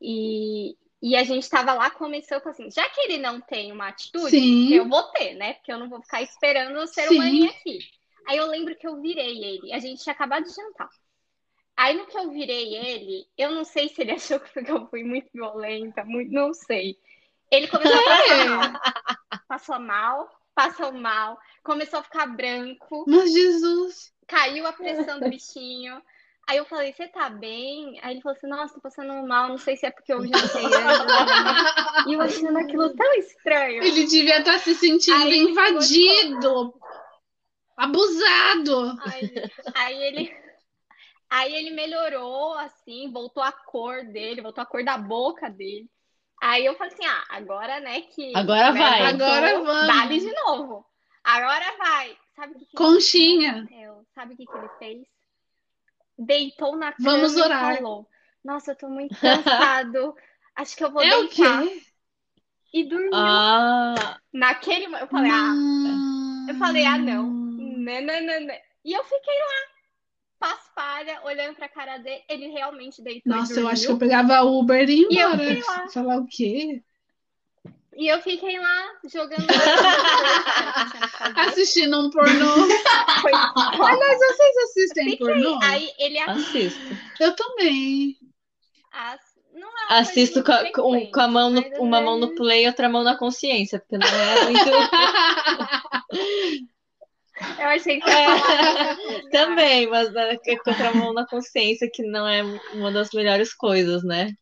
E, e a gente tava lá, começou com assim: já que ele não tem uma atitude, Sim. eu vou ter, né? Porque eu não vou ficar esperando o ser Sim. humaninho aqui. Aí eu lembro que eu virei ele. A gente tinha acabado de jantar. Aí no que eu virei ele, eu não sei se ele achou que eu fui muito violenta, muito, não sei. Ele começou a mal. Passou mal, passou mal, começou a ficar branco, Mas Jesus. caiu a pressão do bichinho. Aí eu falei, você tá bem? Aí ele falou assim, nossa, tô passando mal, não sei se é porque eu jantei antes. E eu achando aquilo tão estranho. Ele devia estar se sentindo Aí invadido, abusado. Aí, aí ele, aí ele melhorou, assim, voltou a cor dele, voltou a cor da boca dele. Aí eu falei assim, ah, agora, né, que... Agora né, vai. Agora vamos. Dá-lhe de novo. Agora vai. Sabe o que que Conchinha. ele fez? Sabe o que que ele fez? Deitou na cama Vamos e orar. falou, nossa, eu tô muito cansado, acho que eu vou É o deitar. quê? E dormiu. Ah, Naquele momento, eu falei, ah, Não. eu falei, ah, não. Não, não, não, não. E eu fiquei lá, paspalha, olhando pra cara dele. Ele realmente deitou e Nossa, eu acho que eu pegava Uber e ia E eu embora. fiquei lá. Falar o quê? E eu fiquei lá, jogando... Assistindo um pornô. Foi Aliás, vocês assistem Fiquei. pornô? Aí ele assisto. Eu também. as- não é Assisto com frequente, com a mão no, mas uma mão no play e outra mão na consciência, porque não é muito. Eu achei que falar. Também, mas né, que- com outra mão na consciência, que não é uma das melhores coisas, né?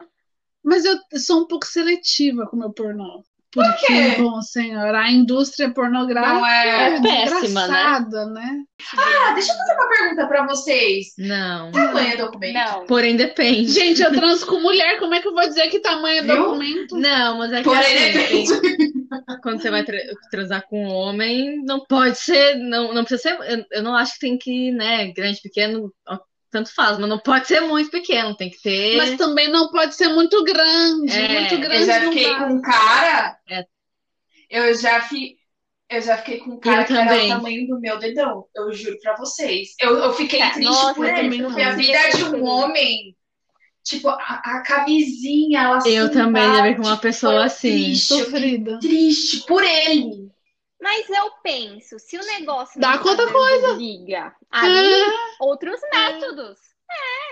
Mas eu sou um pouco seletiva com o meu pornô. Porque, quê? bom senhor, a indústria pornográfica Não é. é péssima, né? né? Ah, deixa eu fazer uma pergunta pra vocês. Não. Tamanho é documento? Não. Porém, depende. Gente, eu transo com mulher, como é que eu vou dizer que tamanho é Viu? documento? Não, mas é que Porém, assim, depende. quando você vai tra- transar com um homem, não pode ser, não, não precisa ser, eu, eu não acho que tem que, né, grande, pequeno, tanto faz, mas não pode ser muito pequeno, tem que ter. Mas também não pode ser muito grande. É, muito Eu grande já não fiquei com um cara. É. Eu já fi, eu já fiquei com um cara que era o tamanho do meu dedão. Eu juro pra vocês. Eu, eu fiquei é, triste nossa, por ele, porque a vida de um homem. Tipo, a, a camisinha, ela Eu também levei com uma pessoa assim. Triste, sofrida. Triste por ele. Mas eu penso, se o negócio dá conta tá coisa, liga, ali é. outros métodos.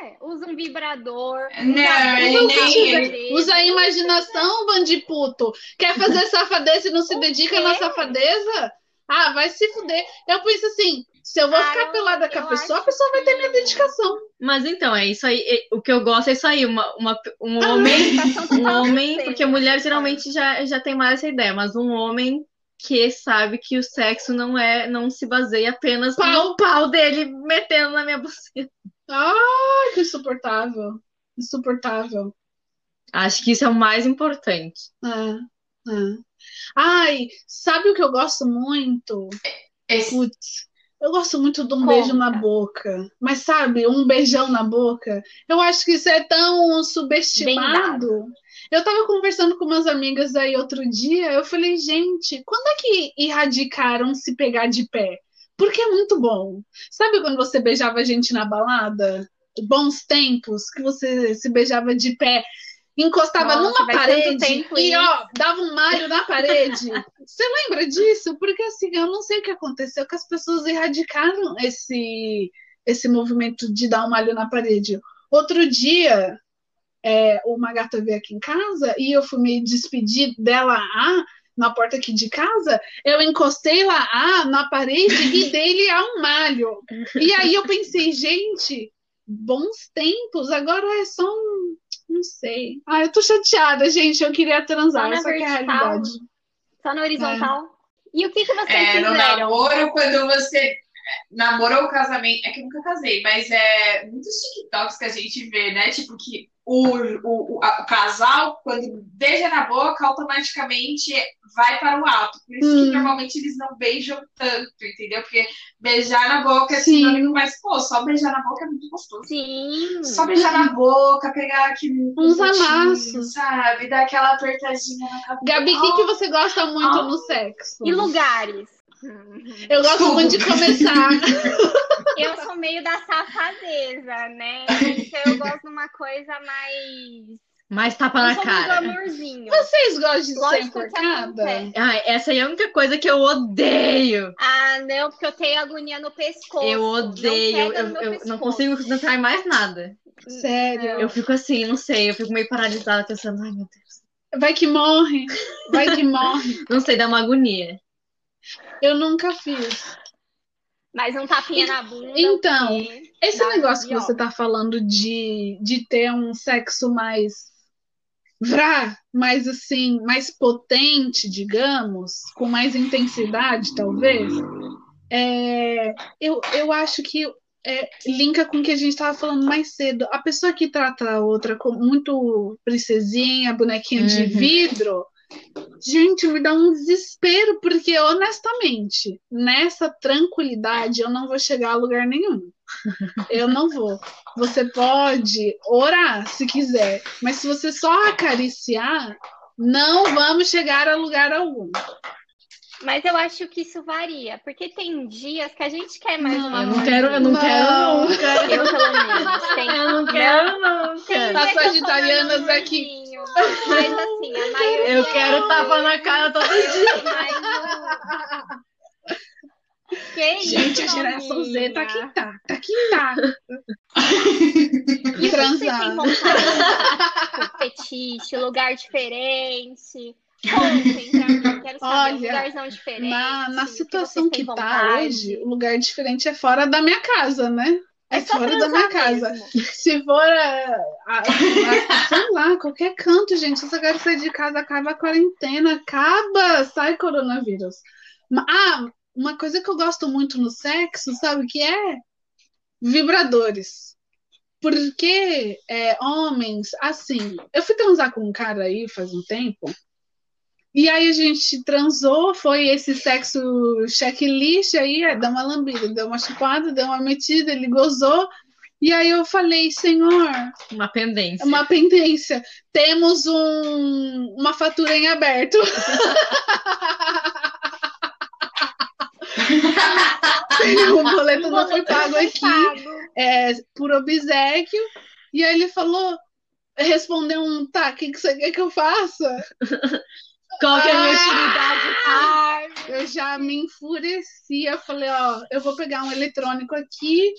É, usa um vibrador. Não, usa, nem... usa a imaginação, bandiputo. Quer fazer safadeza e não se o dedica quê? na safadeza? Ah, vai se fuder. Eu penso assim, se eu vou ah, ficar pelada com a pessoa, a pessoa vai ter minha dedicação. Mas então, é isso aí. O que eu gosto é isso aí. Uma, uma, um homem. um homem, porque mulher geralmente já, já tem mais essa ideia, mas um homem que sabe que o sexo não é, não se baseia apenas pau. no pau dele metendo na minha buceta. Ai, que insuportável. Insuportável. Acho que isso é o mais importante. É, é. Ai, sabe o que eu gosto muito? Esse... Putz, eu gosto muito de um Conta. beijo na boca. Mas sabe, um beijão na boca. Eu acho que isso é tão subestimado. Eu tava conversando com umas amigas aí outro dia, eu falei, gente, quando é que erradicaram se pegar de pé? Porque é muito bom. Sabe quando você beijava a gente na balada? Bons tempos, que você se beijava de pé, encostava Nossa, numa parede e ó, dava um malho na parede. você lembra disso? Porque assim, eu não sei o que aconteceu, que as pessoas erradicaram esse, esse movimento de dar um malho na parede. Outro dia, é, uma gata veio aqui em casa e eu fui me despedir dela ah, na porta aqui de casa, eu encostei lá ah, na parede e dei-lhe a um malho. E aí eu pensei, gente, bons tempos, agora é só um. Não sei. Ah, eu tô chateada, gente. Eu queria transar, essa é a realidade. Só no horizontal. É. E o que, que vocês é, fizeram? No namoro, quando você namoro ou casamento, é que eu nunca casei, mas é muitos TikToks que a gente vê, né? Tipo, que o, o, o, a, o, casal, quando beija na boca, automaticamente vai para o alto. Por isso hum. que normalmente eles não beijam tanto, entendeu? Porque beijar na boca é Sim. sinônimo, mas, pô, só beijar na boca é muito gostoso. Sim. Só beijar na boca, pegar aquele. Uns amassos. Sabe? Dar aquela apertadinha na cabeça. Gabi, o oh. que, que você gosta muito oh. no sexo? E lugares. Eu gosto muito de começar. Eu sou meio da safadeza, né? Então eu gosto de uma coisa mais. Mais tapa na cara. Vocês gostam de ser enforcada? Ah, essa aí é a única coisa que eu odeio. Ah, não, porque eu tenho agonia no pescoço. Eu odeio. Eu, eu não consigo concentrar em mais nada. Sério? Eu fico assim, não sei, eu fico meio paralisada pensando, ai meu Deus. Vai que morre. Vai que morre. não sei, dá uma agonia. Eu nunca fiz. Mas um tapinha na bunda. Então, esse negócio que você tá falando de, de ter um sexo mais vrá, mais assim, mais potente, digamos, com mais intensidade, talvez, é, eu, eu acho que é, linka com o que a gente estava falando mais cedo. A pessoa que trata a outra como muito princesinha, bonequinha uhum. de vidro, Gente, me dá um desespero, porque honestamente, nessa tranquilidade, eu não vou chegar a lugar nenhum. Eu não vou. Você pode orar se quiser, mas se você só acariciar, não vamos chegar a lugar algum. Mas eu acho que isso varia, porque tem dias que a gente quer mais não, uma Eu não quero, eu não, não. quero nunca. Eu, pelo menos. Tem, eu não quero nunca. As sagitarianas aqui. Mas assim, a maioria. Eu quero tapa na cara todo dia. Que Gente, isso, a geração Z tá aqui, tá. Tá aqui, tá. E transar. Tipo, fetiche, lugar diferente. Contem quero saber Olha, um lugarzão diferente. Na, na situação que, que tá hoje, o lugar diferente é fora da minha casa, né? É, é fora da minha casa. Se for, a, a, a, sei lá, qualquer canto, gente, se eu quero sair de casa, acaba a quarentena, acaba, sai coronavírus. Ah, uma coisa que eu gosto muito no sexo, sabe o que é? Vibradores. Porque é, homens, assim, eu fui transar com um cara aí faz um tempo, e aí a gente transou, foi esse sexo checklist aí, é, deu uma lambida, deu uma chupada, deu uma metida, ele gozou. E aí eu falei, senhor, Uma pendência. uma pendência, temos um, uma fatura em aberto. o boleto não foi pago aqui. É, por obsequio. E aí ele falou, respondeu um, tá, o que, que você quer que eu faça? Qual que é a minha Ah! utilidade? Ai, Eu já me enfureci, eu falei, ó, eu vou pegar um eletrônico aqui.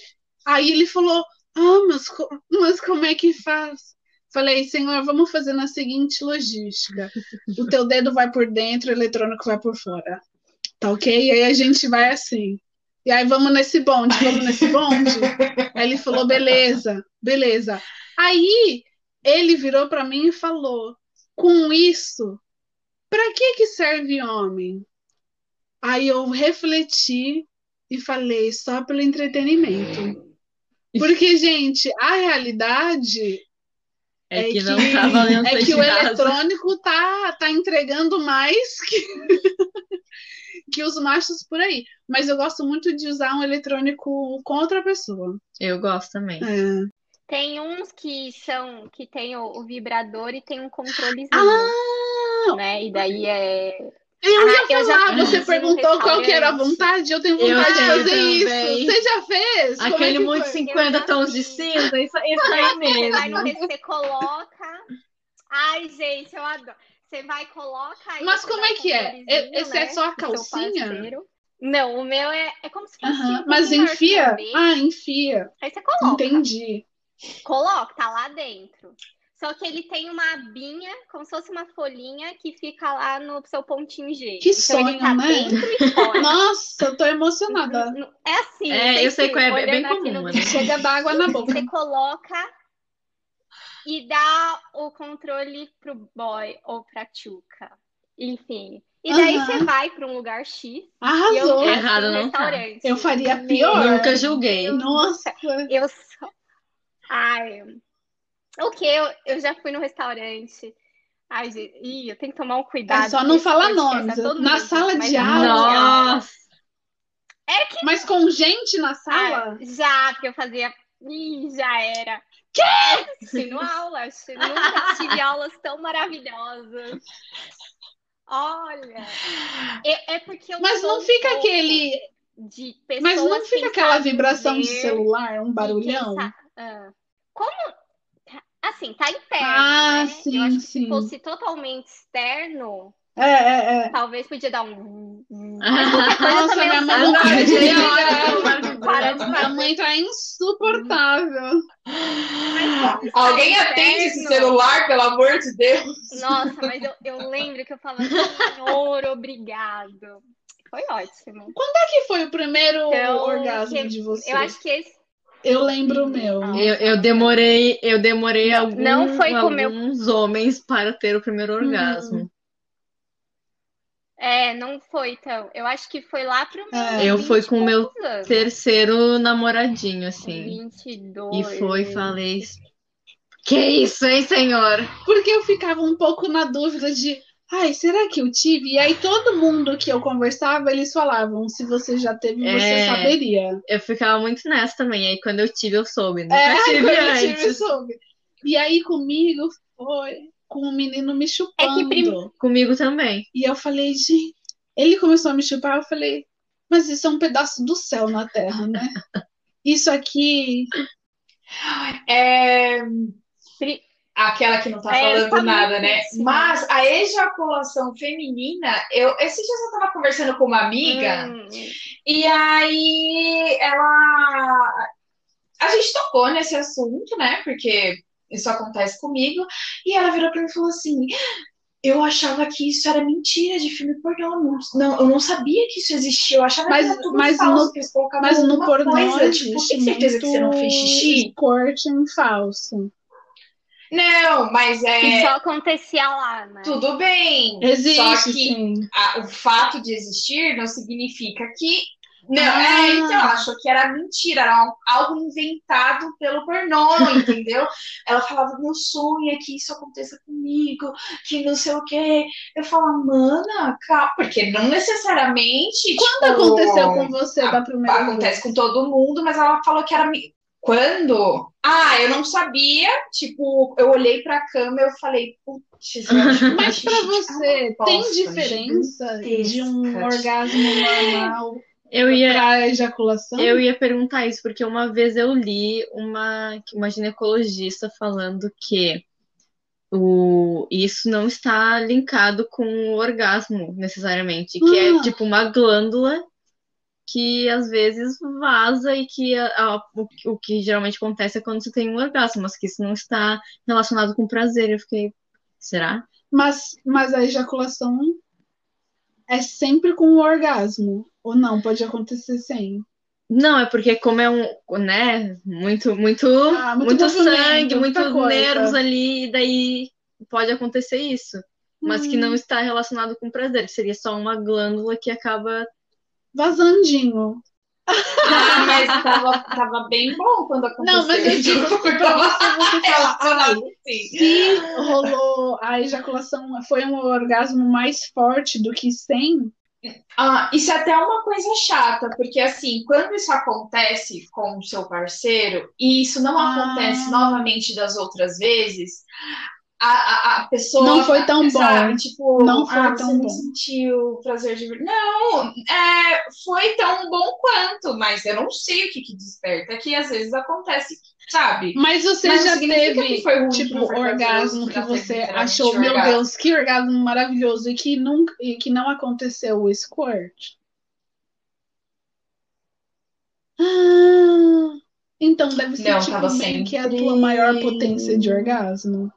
Aí ele falou, ah, mas, mas como é que faz? Falei, senhor, vamos fazer na seguinte logística. O teu dedo vai por dentro, o eletrônico vai por fora. Tá ok? E aí a gente vai assim. E aí vamos nesse bonde, vamos nesse bonde. Aí ele falou, beleza, beleza. Aí ele virou para mim e falou: com isso, para que que serve homem? Aí eu refleti e falei: só pelo entretenimento. Porque, gente, a realidade É, É que não que- tá valendo é que o casa. eletrônico tá, tá entregando mais que, que os machos por aí. Mas eu gosto muito de usar um eletrônico com outra pessoa. Eu gosto também. É. Tem uns que são que tem o, o vibrador e tem um controlezinho, Ah, né? E daí é. eu ia Ah, eu já falar, você perguntou qual que era a vontade, eu tenho Eu vontade de tenho fazer também. isso. Você já fez? Como é Aquele que muito foi? 50 Eu tons de cinza, isso, isso aí Você vai no mesmo. você coloca. Ai, gente, eu adoro. Você vai coloca aí Mas como é que é? Esse é né, só a calcinha? Não, o meu é, é como se fosse um Mas enfia? Ah, enfia. Aí você coloca. Entendi. Coloca, tá lá dentro. Só que ele tem uma abinha, como se fosse uma folhinha, que fica lá no seu pontinho G. Que então ele sonho, tá né? dentro e fora. Nossa, eu tô emocionada. É assim. É, eu sei que qual é, é bem comum, no né? Chega d'água na boca. Você coloca e dá o controle pro boy ou pra tchuca. Enfim. E daí Aham. você vai pra um lugar X e eu Arrasou. Errado no não tá. restaurante. Eu faria pior. Nunca julguei. Nossa. Eu só. Ai. O que? Eu, eu já fui no restaurante. Ai, gente. Ih, eu tenho que tomar um cuidado. É só não falar nomes. é todo Na mundo, sala de aula. vou falar. Nossa! Mas com gente na sala? Ah, já, porque eu fazia. Ih, já era. Quê? Ensino aulas. Nunca tive aulas tão maravilhosas. Olha. É, é porque eu Mas não um fica pouco aquele. De pessoas Mas não fica aquela vibração de celular, um barulhão? Ah. Como. Assim, tá interno. Ah, né? sim, eu acho que sim. se fosse totalmente externo, É, é, é. talvez podia dar um. Nossa, também minha eu mãe sou não para de ligar. Para de Minha mãe tá insuportável. Alguém atende esse celular, pelo amor de Deus. Nossa, mas eu, eu lembro que eu falava, senhor, obrigado. Foi ótimo. Quando é que foi o primeiro Então, orgasmo que- de vocês? Eu acho que esse. Eu lembro o meu. Ah. Eu, eu demorei, eu demorei Não, algum- não foi com meu- alguns homens para ter o primeiro orgasmo. É, não foi então. Eu acho que foi lá pro meu. É. Eu fui com o meu 20 poucos anos. Terceiro namoradinho, assim. 22. E foi, falei. Que isso, hein, senhor? Porque eu ficava um pouco na dúvida de, ai, será que eu tive? E aí todo mundo que eu conversava, eles falavam, se você já teve, você É. saberia. Eu ficava muito nessa também. Aí quando eu tive, eu soube. Nunca É, tive quando eu tive, eu antes. soube. E aí comigo foi com o menino me chupando. prim- Comigo também. E eu falei, gente, ele começou a me chupar, eu falei, mas isso é um pedaço do céu na terra, né? Isso aqui, É aquela que não tá É, falando tá nada, né? assim. Mas a ejaculação feminina, eu esses dias eu tava conversando com uma amiga. Hum, E aí ela. A gente tocou nesse assunto, né? Porque isso acontece comigo. E ela virou pra mim e falou assim: Eu achava que isso era mentira de filme pornô. Não, não, eu não sabia que isso existia. Eu achava Mas- que era tudo mas falso, no- que eles colocavam mas no pornô coisa. existe Tipo, tem certeza que você não fez xixi? squirting falso. Não, mas é. só acontecia lá, né? Tudo bem. Existe, Só que sim. a- o fato de existir não significa que. Não, Ah. é, então, ela achou que era mentira, era al- algo inventado pelo pornô, entendeu? ela falava, meu sonho é que isso aconteça comigo, que não sei o quê. Eu falava, mana, calma, porque não necessariamente. Quando tipo, aconteceu com você da primeira Acontece vez? com todo mundo, mas ela falou que era. Quando? Ah, eu não sabia. Tipo, eu olhei pra cama e eu falei, putz, Mas pra você, tem diferença de um orgasmo normal Eu ia, pra ejaculação? eu ia perguntar isso, porque uma vez eu li uma, uma ginecologista falando que o, isso não está linkado com o orgasmo, necessariamente, que é Ah. tipo uma glândula que às vezes vaza e que a- a- o, o que geralmente acontece é quando você tem um orgasmo, mas que isso não está relacionado com prazer. Eu fiquei, será? Mas, mas a ejaculação é sempre com o orgasmo. Ou não, pode acontecer sem. Não, é porque como é um, né, muito, muito, Ah, muito muito sangue, muitos nervos ali, e daí pode acontecer isso. Mas que Hum. não está relacionado com prazer, que seria só uma glândula que acaba. Vazandinho. Ah, mas tava, tava bem bom quando aconteceu. Não, mas eu digo que pra você, você fala, ai, se rolou a ejaculação, foi um orgasmo mais forte do que sem, Ah, isso é até uma coisa chata, porque assim, quando isso acontece com o seu parceiro e isso não Ah. acontece novamente das outras vezes, a, a, a pessoa. Não foi tão sabe, bom. Tipo, Não foi ah, tão você não bom. sentiu prazer de. Não, é, foi tão bom quanto, mas eu não sei o que, que desperta, que às vezes acontece, sabe? mas você Mas não já teve, ruim, tipo, não orgasmo que você achou, meu orgasmo. Deus, que orgasmo maravilhoso, e que nunca, e que não aconteceu o squirt? Ah, então deve ser Não, tipo meio que a sempre- tua maior potência de orgasmo.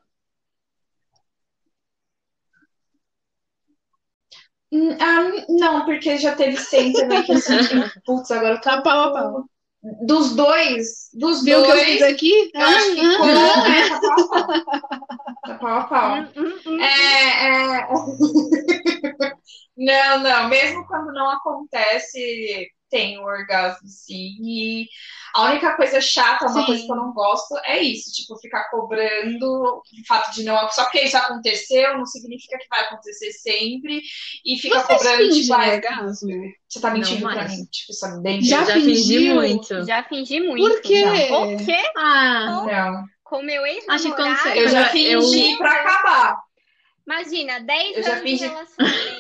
Ah, não, porque já teve sempre também que eu senti, putz, agora eu tô Tá pau a pau. dos dois, dos Viu o que eu fiz dois, aqui? eu acho que Ah, com ah. é, tá pau a pau. Tá pau a pau. Hum, hum, hum. É, é... Não, não, mesmo quando não acontece, tem o orgasmo, sim. E a única coisa chata, uma Sim. coisa que eu não gosto, é isso, tipo, ficar cobrando o fato de não. Só porque isso aconteceu, não significa que vai acontecer sempre. E fica Vocês cobrando, tipo, ah, orgasmo? você tá mentindo Não pra mais. mim. Tipo, sabe, bem Já Já fingi muito. Já fingi muito. Por quê? O quê? Ah, Não. Com meu Acho que quando ex-namorado. você- Eu já Eu- fingi pra acabar. Imagina, 10 Eu já anos fingi- de relacionamento.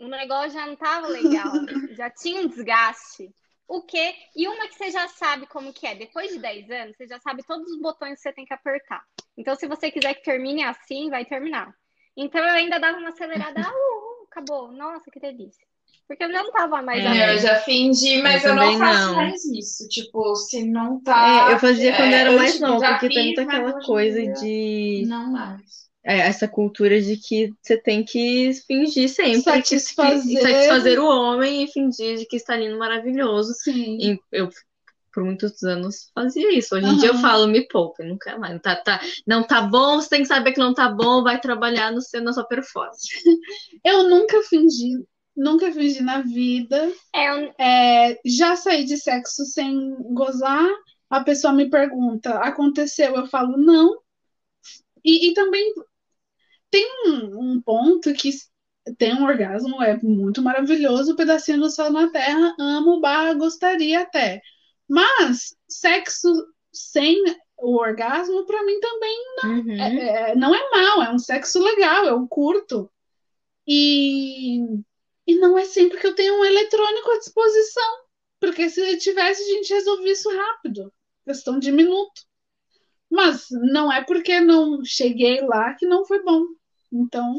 O negócio já não tava legal. Já tinha um desgaste. O quê? E uma que você já sabe como que é. Depois de 10 anos, você já sabe todos os botões que você tem que apertar. Então, se você quiser que termine assim, vai terminar. Então, eu ainda dava uma acelerada. Ah, uh, uh, acabou. Nossa, que delícia. Porque eu não tava mais É. Eu já fingi, mas Eu eu, não faço não. mais isso. Tipo, se não tá. é, eu fazia quando é, era eu, mais tipo, nova, porque tem muito mas aquela coisa dia, de. Não mais. É, essa cultura de que você tem que fingir sempre, que, que, Satisfazer. satisfazer o homem e fingir de que está lindo, maravilhoso. Sim. E eu, por muitos anos, fazia isso. Hoje em dia eu falo, me poupe, nunca mais. Não tá, tá, não tá bom, você tem que saber que não tá bom, vai trabalhar no seu, na sua performance. Eu nunca fingi, nunca fingi na vida. É, um- É, já saí de sexo sem gozar. A pessoa me pergunta, aconteceu? Eu falo, não. E, e também tem um, um ponto que tem um orgasmo, é muito maravilhoso, um pedacinho do céu na terra, amo, barra, gostaria até. Mas sexo sem o orgasmo, pra mim também Uhum. é- é- não é mal, é um sexo legal, eu curto. E, e não é sempre que eu tenho um eletrônico à disposição, porque se eu tivesse, a gente resolvia isso rápido, questão de minuto. Mas não é porque não cheguei lá que não foi bom. Então.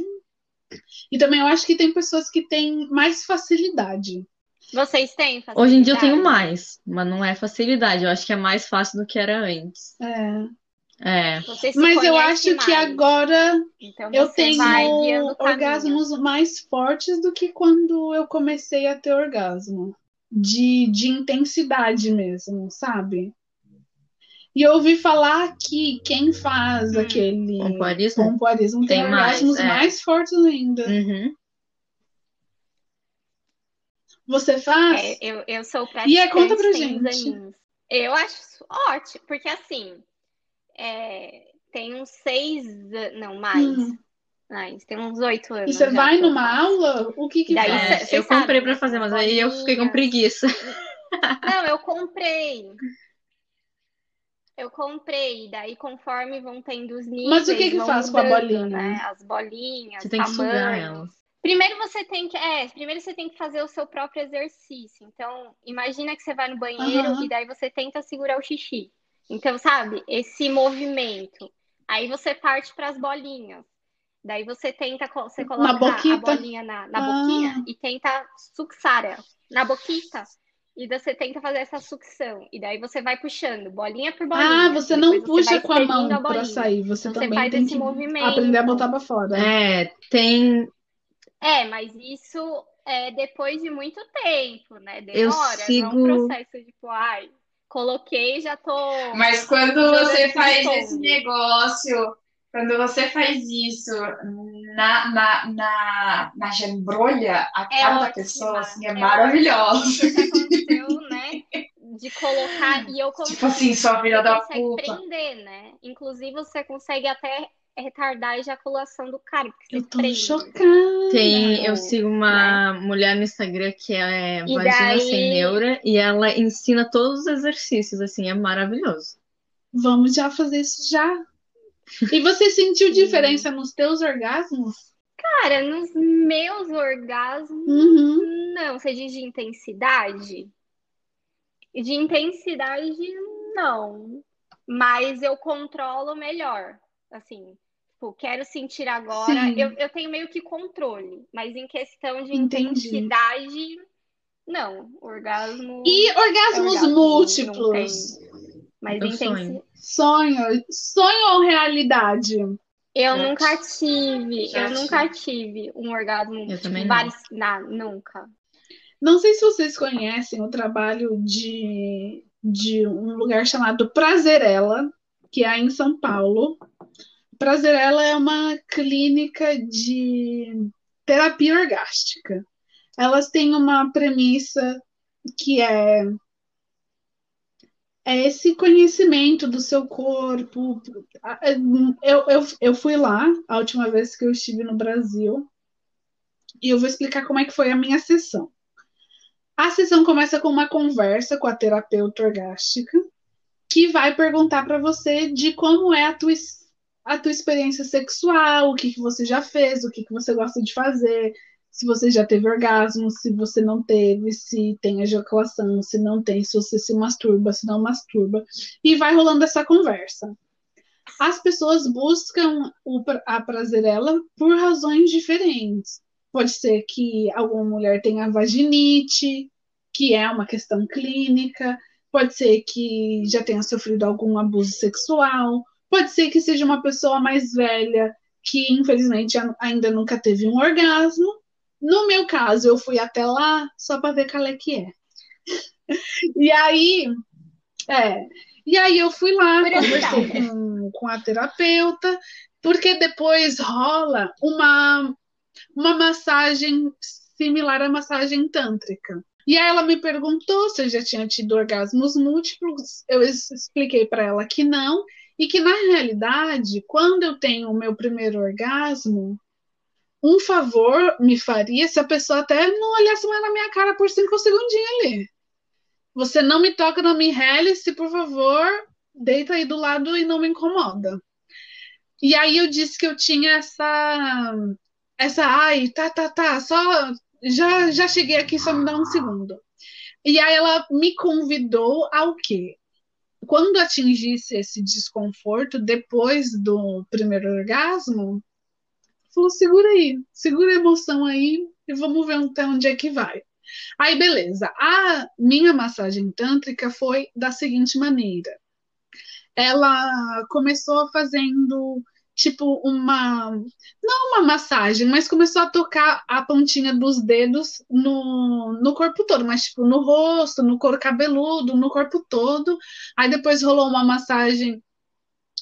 E também eu acho que tem pessoas que têm mais facilidade. vocês têm Hoje em dia eu tenho facilidade? mais, mas não é facilidade. Eu acho que é mais fácil do que era antes. É. É. Você se Mas eu acho que mais. agora Então Eu tenho vai guiando o caminho. orgasmos mais fortes do que quando eu comecei a ter orgasmo. De, de intensidade mesmo, sabe? E eu ouvi falar que quem faz Hum. aquele Pompoarismo? pompoarismo tem, Tem mais, orgasmos é. mais fortes ainda. Uhum. Você faz? É, eu, eu sou E aí, conta praticante pra gente. aninhos. Eu acho isso ótimo, porque assim, é, tem uns seis, não, mais, Hum. mais, tem uns oito anos E você vai numa faço. aula? O que que Daí faz? cê- É, cê eu comprei sabe, pra né, fazer, mas as aí eu fiquei com preguiça. Não, eu comprei. Eu comprei, daí conforme vão tendo os níveis. Mas o que que faz com a mudando, bolinha? Né? As bolinhas, Você tem que sugar tamanhos. ela. Primeiro você tem que, é, primeiro você tem que fazer o seu próprio exercício. Então, imagina que você vai no banheiro Aham. e daí você tenta segurar o xixi. Então, sabe, esse movimento. Aí você parte para as bolinhas. Daí você tenta, você coloca a bolinha na, na Ah. boquinha e tenta suxar ela. Na boquita. E você tenta fazer essa sucção. E daí você vai puxando, bolinha por bolinha. Ah, você não você puxa vai com a mão para bolinha. sair, você Então, você também faz tem esse que movimento. aprender a botar para fora. É, tem. É, mas isso é depois de muito tempo, né? Eu Demora, não é sigo- um processo tipo, ai, coloquei e já tô. Mas quando você faz esse negócio, quando você faz isso na, na, na, na jambrolha, a É cara da ótima, pessoa assim, é, é maravilhosa. Isso que aconteceu, né? De colocar e eu Tipo assim, sua filha da puta. prender, né? Inclusive, você consegue até retardar a ejaculação do cara, porque Eu tô prende. chocada. Tem, eu sigo uma mulher no Instagram que é E Vagina daí- Sem Neura e ela ensina todos os exercícios, assim, é maravilhoso. Vamos já fazer isso já. E você sentiu diferença nos teus orgasmos? Cara, nos meus orgasmos, Uhum. não. Você diz de intensidade? De intensidade, não. Mas eu controlo melhor. Assim, tipo, quero sentir agora. Sim. Eu, eu tenho meio que controle, mas em questão de Entendi. intensidade, não. Orgasmo. E orgasmos Orgasmo, múltiplos? Mas Eu intensi- sonho. Sonho. Sonho ou realidade? Eu nunca tive, Já eu nunca tive um orgasmo Eu tipo, também não. vários, na- nunca. Não sei se vocês conhecem o trabalho de, de um lugar chamado Prazerela, que é em São Paulo. Prazerela é uma clínica de terapia orgástica. Elas têm uma premissa que é, é esse conhecimento do seu corpo. Eu, eu, eu fui lá a última vez que eu estive no Brasil e eu vou explicar como é que foi a minha sessão. A sessão começa com uma conversa com a terapeuta orgástica, que vai perguntar para você de como é a tua, a tua experiência sexual, o que, que você já fez, o que, que você gosta de fazer, se você já teve orgasmo, se você não teve, se tem ejaculação, se não tem, se você se masturba, se não masturba, e vai rolando essa conversa. As pessoas buscam o a prazerela por razões diferentes. Pode ser que alguma mulher tenha vaginite, que é uma questão clínica. Pode ser que já tenha sofrido algum abuso sexual. Pode ser que seja uma pessoa mais velha que, infelizmente, ainda nunca teve um orgasmo. No meu caso, eu fui até lá só para ver qual é que é. E aí, é. E aí eu fui lá, conversei com, com a terapeuta, porque depois rola uma uma massagem similar à massagem tântrica. E aí ela me perguntou se eu já tinha tido orgasmos múltiplos. Eu expliquei para ela que não, e que na realidade, quando eu tenho o meu primeiro orgasmo, um favor me faria se a pessoa até não olhasse mais na minha cara por cinco segundinhos ali. Você não me toca, não me rele-se, por favor, deita aí do lado e não me incomoda. E aí eu disse que eu tinha essa essa, ai, tá, tá, tá, só já, já cheguei aqui, só me dá um segundo. E aí ela me convidou ao quê? Quando atingisse esse desconforto, depois do primeiro orgasmo, falou, segura aí, segura a emoção aí e vamos ver até onde é que vai. Aí, beleza. A minha massagem tântrica foi da seguinte maneira. Ela começou fazendo tipo uma não uma massagem, mas começou a tocar a pontinha dos dedos no, no corpo todo, mas tipo no rosto, no couro cabeludo, no corpo todo. Aí depois rolou uma massagem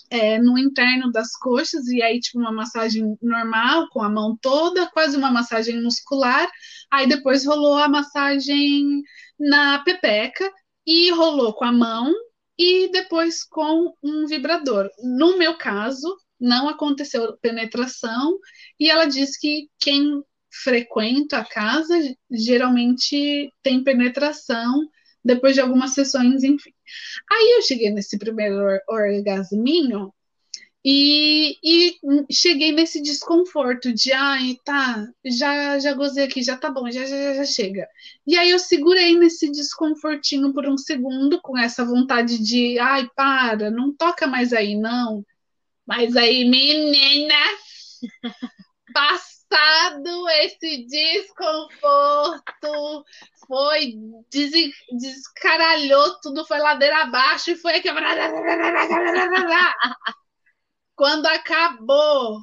é, no interno das coxas, e aí tipo uma massagem normal, com a mão toda, quase uma massagem muscular. Aí depois rolou a massagem na pepeca e rolou com a mão e depois com um vibrador. No meu caso, não aconteceu penetração, e ela diz que quem frequenta a casa geralmente tem penetração depois de algumas sessões, enfim. Aí eu cheguei nesse primeiro or orgasminho e, e cheguei nesse desconforto de, ai, tá, já, já gozei aqui, já tá bom, já, já, já chega. E aí eu segurei nesse desconfortinho por um segundo, com essa vontade de, ai, para, não toca mais aí, não. Mas aí, menina, passado esse desconforto, foi, des, descaralhou tudo, foi ladeira abaixo e foi que. Quando acabou,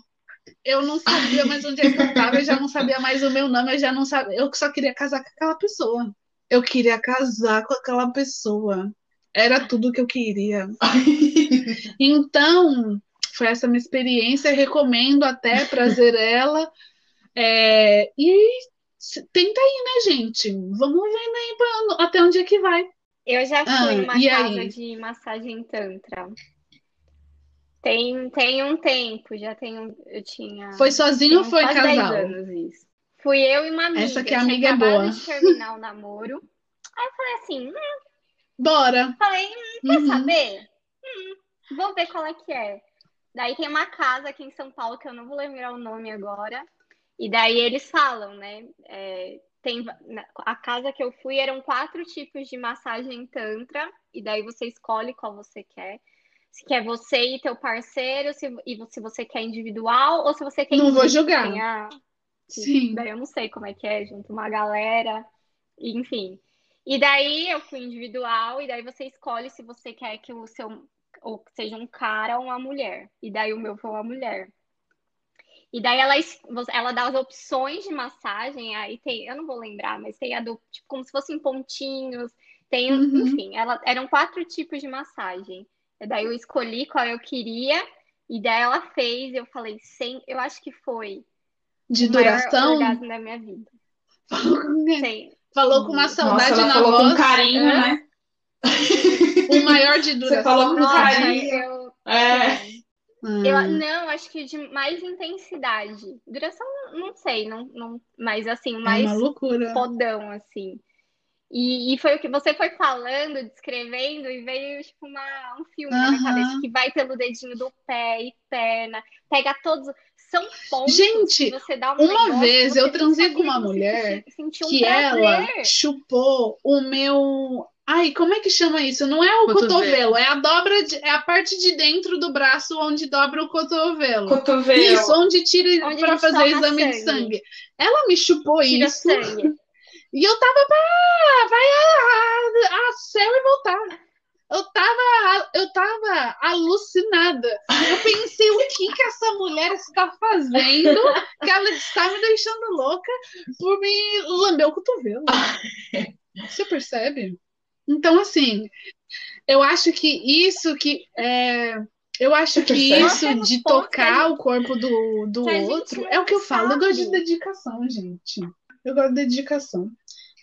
eu não sabia mais onde é eu estava, eu já não sabia mais o meu nome, eu já não sabia. Eu só queria casar com aquela pessoa. Eu queria casar com aquela pessoa. Era tudo que eu queria. Então, foi essa minha experiência. Recomendo até trazer ela. É, e tenta aí, né, gente? Vamos ver aí pra, até onde é que vai. Eu já fui ah, numa casa aí? de massagem tantra. Tem, tem um tempo, já um, eu tinha. Foi sozinho ou foi casal? anos isso. Fui eu e uma amiga. Essa que é a amiga é boa. de terminar o namoro. Aí eu falei assim, hum. bora. Falei, hum, quer uhum. saber? Hum, vou ver qual é que é. Daí tem uma casa aqui em São Paulo que eu não vou lembrar o nome agora. E daí eles falam, né? É, tem a casa que eu fui eram quatro tipos de massagem tantra e daí você escolhe qual você quer se quer você e teu parceiro, se, e se você quer individual ou se você quer. Não vou julgar. A... Sim. Daí eu não sei como é que é, junto uma galera, enfim. E daí eu fui individual, e daí você escolhe se você quer que o seu ou seja um cara ou uma mulher. E daí o meu foi uma mulher. E daí ela, ela dá as opções de massagem, aí tem, eu não vou lembrar, mas tem a do, tipo, como se fossem pontinhos, tem, uhum. enfim, ela, eram quatro tipos de massagem. Daí eu escolhi qual eu queria, e daí ela fez, eu falei, sem, eu acho que foi de duração orgasmo da minha vida. Sem. Falou com uma saudade Nossa, ela na falou voz. com carinho, né? O maior de duração. Você falou com carinho. Eu... É. Hum. Eu, não, acho que de mais intensidade. Duração, não sei, não, não, mas assim, mais é loucura. podão, assim. E, e, foi o que você foi falando, descrevendo, e veio tipo uma, um filme uhum. na cabeça que vai pelo dedinho do pé e perna, pega todos. São pontos Gente, você dá um uma negócio, vez eu transei com uma mulher um que prazer. ela chupou o meu. Ai, como é que chama isso? Não é o cotovelo, cotovelo é a dobra, de, é a parte de dentro do braço onde dobra o cotovelo. Cotovelo. Isso, onde tira para fazer exame sangue. de sangue. Ela me chupou tira isso. Sangue. E eu tava pra. Vai a, a, a céu e voltar. Eu tava, eu tava alucinada. Eu pensei, o que que essa mulher está fazendo? Que ela está me deixando louca por me lamber o cotovelo. Você percebe? Então, assim, eu acho que isso que é, eu acho que isso de tocar o corpo do, do outro é o que eu falo. Eu gosto de dedicação, gente. Eu gosto de dedicação.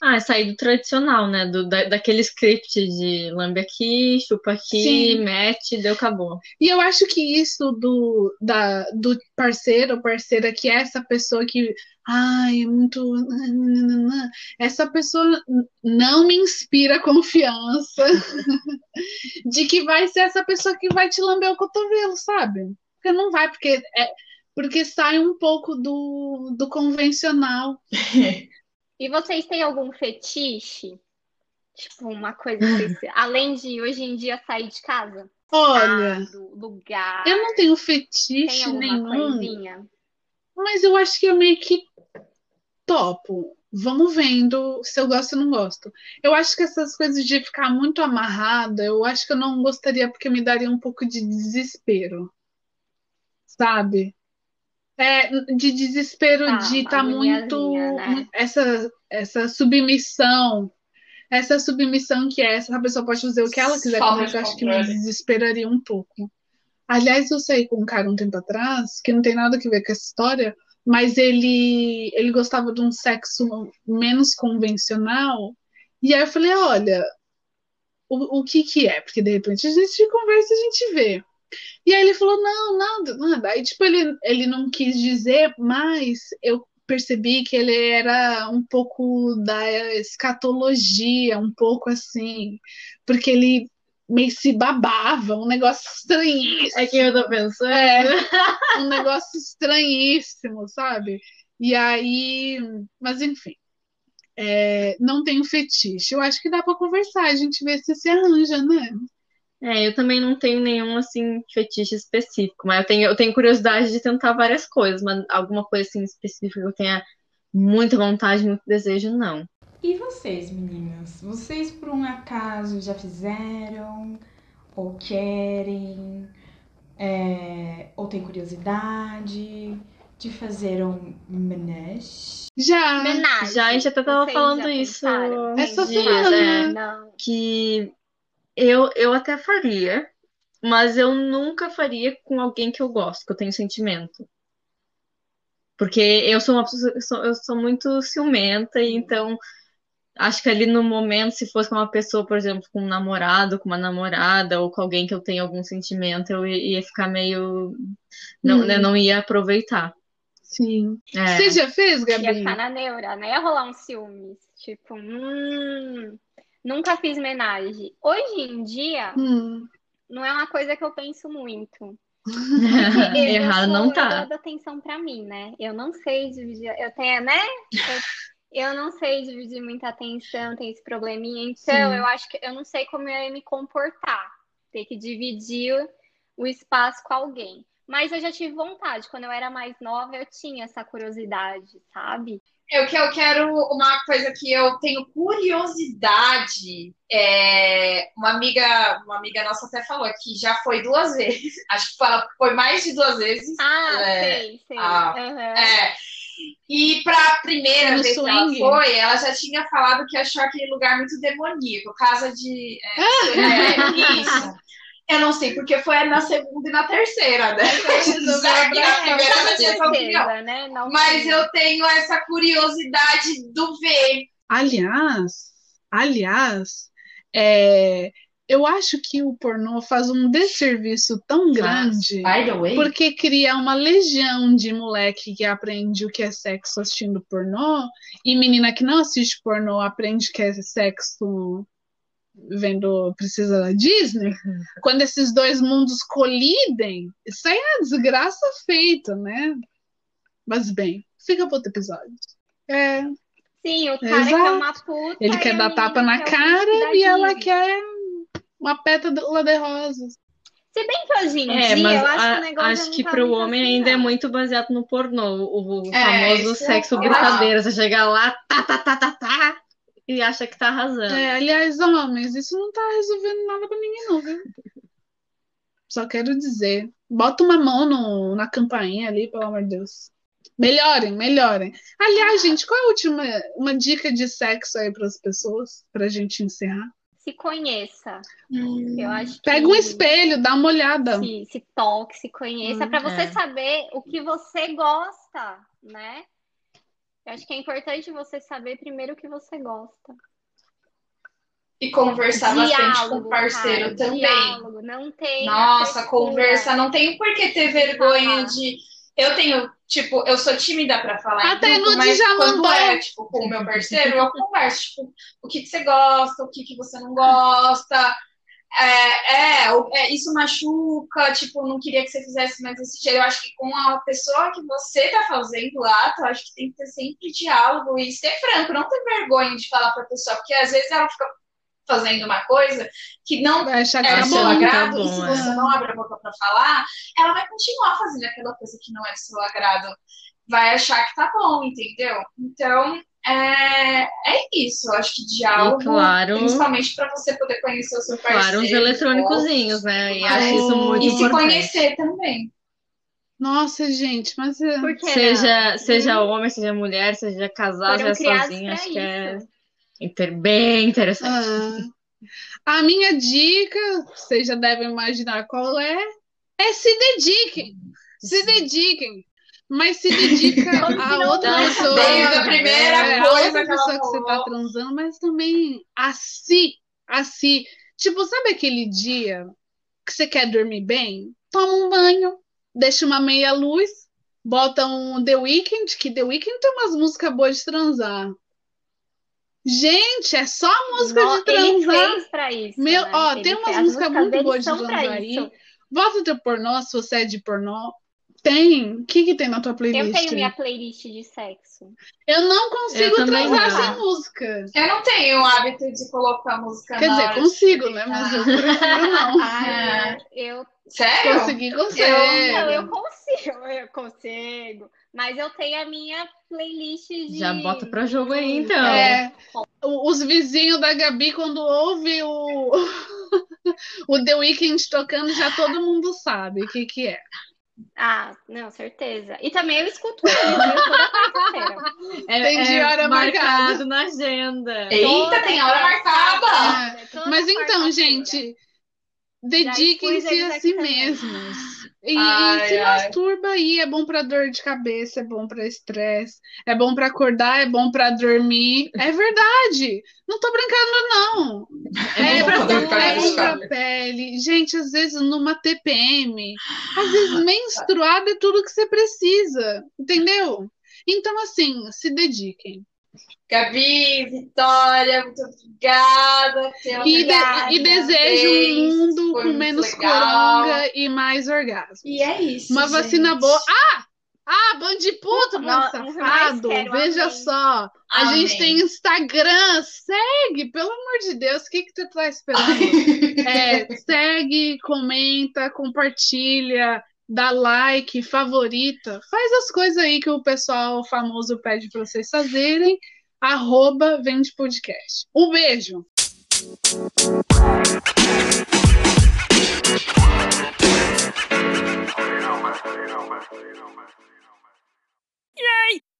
Ah, é sair do tradicional, né? Do, da, daquele script de lambe aqui, chupa aqui, Sim. mete, deu, acabou. E eu acho que isso do, da, do parceiro ou parceira que é essa pessoa que. Ai, é muito. Essa pessoa não me inspira confiança de que vai ser essa pessoa que vai te lamber o cotovelo, sabe? Porque não vai, porque é, porque sai um pouco do, do convencional. E vocês têm algum fetiche? Tipo, uma coisa especial, além de hoje em dia sair de casa? Olha, lugar. Eu não tenho fetiche Tem nenhum. Coisinha? Mas eu acho que eu meio que topo. Vamos vendo se eu gosto ou não gosto. Eu acho que essas coisas de ficar muito amarrada, eu acho que eu não gostaria porque me daria um pouco de desespero. Sabe? É, de desespero tá, de estar tá muito. Né? Essa, essa submissão. Essa submissão que é essa pessoa pode fazer o que ela quiser comigo, eu acho que me desesperaria um pouco. Aliás, eu saí com um cara um tempo atrás, que não tem nada a ver com essa história, mas ele, ele gostava de um sexo menos convencional. E aí eu falei, olha, o, o que que é? Porque de repente a gente conversa e a gente vê. E aí ele falou, não, nada, nada. Aí, tipo, ele, ele não quis dizer, mas eu percebi que ele era um pouco da escatologia, um pouco assim, porque ele meio se babava, um negócio estranhíssimo. É que eu tô pensando. É, um negócio estranhíssimo, sabe? E aí, mas enfim, é, não tenho fetiche. Eu acho que dá para conversar, a gente vê se se arranja, né? É, eu também não tenho nenhum assim fetiche específico, mas eu tenho, eu tenho curiosidade de tentar várias coisas, mas alguma coisa assim específica que eu tenha muita vontade, muito desejo, não. E vocês, meninas? Vocês por um acaso já fizeram ou querem é, ou têm curiosidade de fazer um menage? Já. Menagem. Já, a gente até tava Vocês falando isso pensaram? dias, semana. é, Não. que eu, eu até faria, mas eu nunca faria com alguém que eu gosto, que eu tenho sentimento. Porque eu sou uma pessoa, eu sou, eu sou muito ciumenta, e então acho que ali no momento, se fosse com uma pessoa, por exemplo, com um namorado, com uma namorada, ou com alguém que eu tenho algum sentimento, eu ia ia ficar meio. Não, Hum. eu não ia aproveitar. Sim. É. Você já fez, Ia Gabi? ficar na neura, né? Ia rolar um ciúmes. Tipo, hum, nunca fiz homenagem. Hoje em dia, Hum. não é uma coisa que eu penso muito. Eu- eu Errado não Eu tá. dou atenção pra mim, né? Eu não sei dividir. Eu tenho, né? Eu, eu não sei dividir muita atenção, tenho esse probleminha. Então, Sim. eu acho que eu não sei como eu ia me comportar. Ter que dividir o espaço com alguém. Mas eu já tive vontade. Quando eu era mais nova, eu tinha essa curiosidade, sabe? É o que eu quero, uma coisa que eu tenho curiosidade, é, uma amiga, uma amiga nossa até falou que já foi duas vezes, acho que ela foi mais de duas vezes. Ah, É, sei, sei. ah, Aham. É, e para a primeira No vez que ela swing? foi, ela já tinha falado que achou aquele lugar muito demoníaco, casa de. É, é, isso. Eu não sei, porque foi na segunda e na terceira, né? Já que na primeira eu já tinha essa opinião. certeza, né? Não Mas eu tenho essa curiosidade do ver. Aliás, aliás, é, eu acho que o pornô faz um desserviço tão grande By the way. porque cria uma legião de moleque que aprende o que é sexo assistindo pornô e menina que não assiste pornô aprende o que é sexo vendo Precisa da Disney. Quando esses dois mundos colidem, isso aí é a desgraça feita, né? Mas bem, fica para outro episódio. É, Sim, o cara Exato. quer uma puta. ele quer dar tapa na o cara e ela quer uma pétala de rosas. Se bem que hoje em É, dia, mas eu acho que a- o negócio acho que tá pro muito homem assim, ainda é muito baseado no pornô, o, o É, famoso sexo eu brincadeira. Você chega lá, tá, tá, tá, tá, tá, e acha que tá arrasando. É, aliás, homens, isso não tá resolvendo nada pra ninguém, não, viu? Só quero dizer, bota uma mão no- na campainha ali, pelo amor de Deus. Melhorem, melhorem. Aliás, gente, qual é a última uma dica de sexo aí para as pessoas, pra gente encerrar? Se conheça. Hum, Eu acho que Pega um espelho, dá uma olhada. se, se toque, se conheça, Hum, pra você é. saber o que você gosta, né? Eu acho que é importante você saber primeiro o que você gosta. E conversar bastante com Diálogo, o parceiro cara, também. diálogo, não tem Nossa, conversa. Não tenho por que ter vergonha falar. de. Eu tenho, tipo, eu sou tímida pra falar Até em grupo, mas já quando mandou. é, tipo, com o meu parceiro, eu converso, tipo, o que, que você gosta, o que, que você não gosta. É, é, o- é, isso machuca, tipo, não queria que você fizesse mais esse jeito. Eu acho que com a pessoa que você tá fazendo lá, eu acho que tem que ter sempre diálogo e ser franco, não ter vergonha de falar pra pessoa, porque às vezes ela fica fazendo uma coisa que não Vai achar que é do seu bom. agrado, tá e bom, se é. você não abre a boca pra falar, ela vai continuar fazendo aquela coisa que não é do seu agrado. Vai achar que tá bom, entendeu? Então, é, é isso. Eu acho que diálogo, E claro- principalmente pra você poder conhecer o seu parceiro. Claro, uns eletrônicozinhos, né? E acho É, isso muito E se importante. conhecer também. Nossa, gente, mas é, Seja, não? seja homem, seja mulher, seja casado, Foram seja sozinho, acho que é isso. inter- bem interessante. Ah, a minha dica, vocês já devem imaginar qual é, é se dediquem. Se dediquem. Mas se dedica a não outra pessoa. Desde a primeira é, a coisa outra que ela pessoa que você tá falou. transando, mas também a si. A si. Tipo, sabe aquele dia que você quer dormir bem? Toma um banho, deixa uma meia luz, Bota um The Weeknd, que The Weeknd tem umas músicas boas de transar. Gente, é só música No- de ele transar. fez pra isso. Meu, né? ó, Ele tem umas as músicas muito boas de transar aí. Bota o teu pornô, se você é de pornô. Tem. O que que tem na tua Eu playlist? tenho minha playlist de sexo. Eu não consigo Eu transar não. sem música. Eu não tenho o hábito de colocar música Quer na dizer, hora de consigo, né? Mas eu prefiro não. Ai, eu, Sério? Consegui, eu, consigo. não, eu consigo, eu consigo. Mas eu tenho a minha playlist de. Já bota pra jogo aí, então. É, o- os vizinhos da Gabi, quando ouve o, o The Weeknd tocando, já todo mundo sabe o que que é. Ah, não, certeza. E também eu escuto ele, viu? Toda. É, Tem de é hora marcada. marcado na agenda. Eita, Toda tem hora marcada! quarta-feira, toda Mas então, gente, dediquem-se a si mesmos. E, Ai, e se ai. masturba aí, é bom pra dor de cabeça, é bom pra estresse, é bom pra acordar, é bom pra dormir. É verdade. Não tô brincando, não. É É, bom pra, pra dor de é bom pra pele. Gente, às vezes numa TPM, às vezes menstruada é tudo que você precisa, entendeu? Então, assim, se dediquem. Gabi, Vitória, muito obrigada E, de- e desejo um mundo Foi com menos legal. coronga e mais orgasmo. E é isso. Uma vacina gente. boa. Ah! Ah, mano não safado. quero, Veja amém. só. A Amém. gente tem Instagram. Segue, pelo amor de Deus. O que, que tu tá esperando? É, segue, comenta, compartilha, dá like, favorita. Faz as coisas aí que o pessoal famoso pede pra vocês fazerem. Arroba Vende Podcast. Um beijo.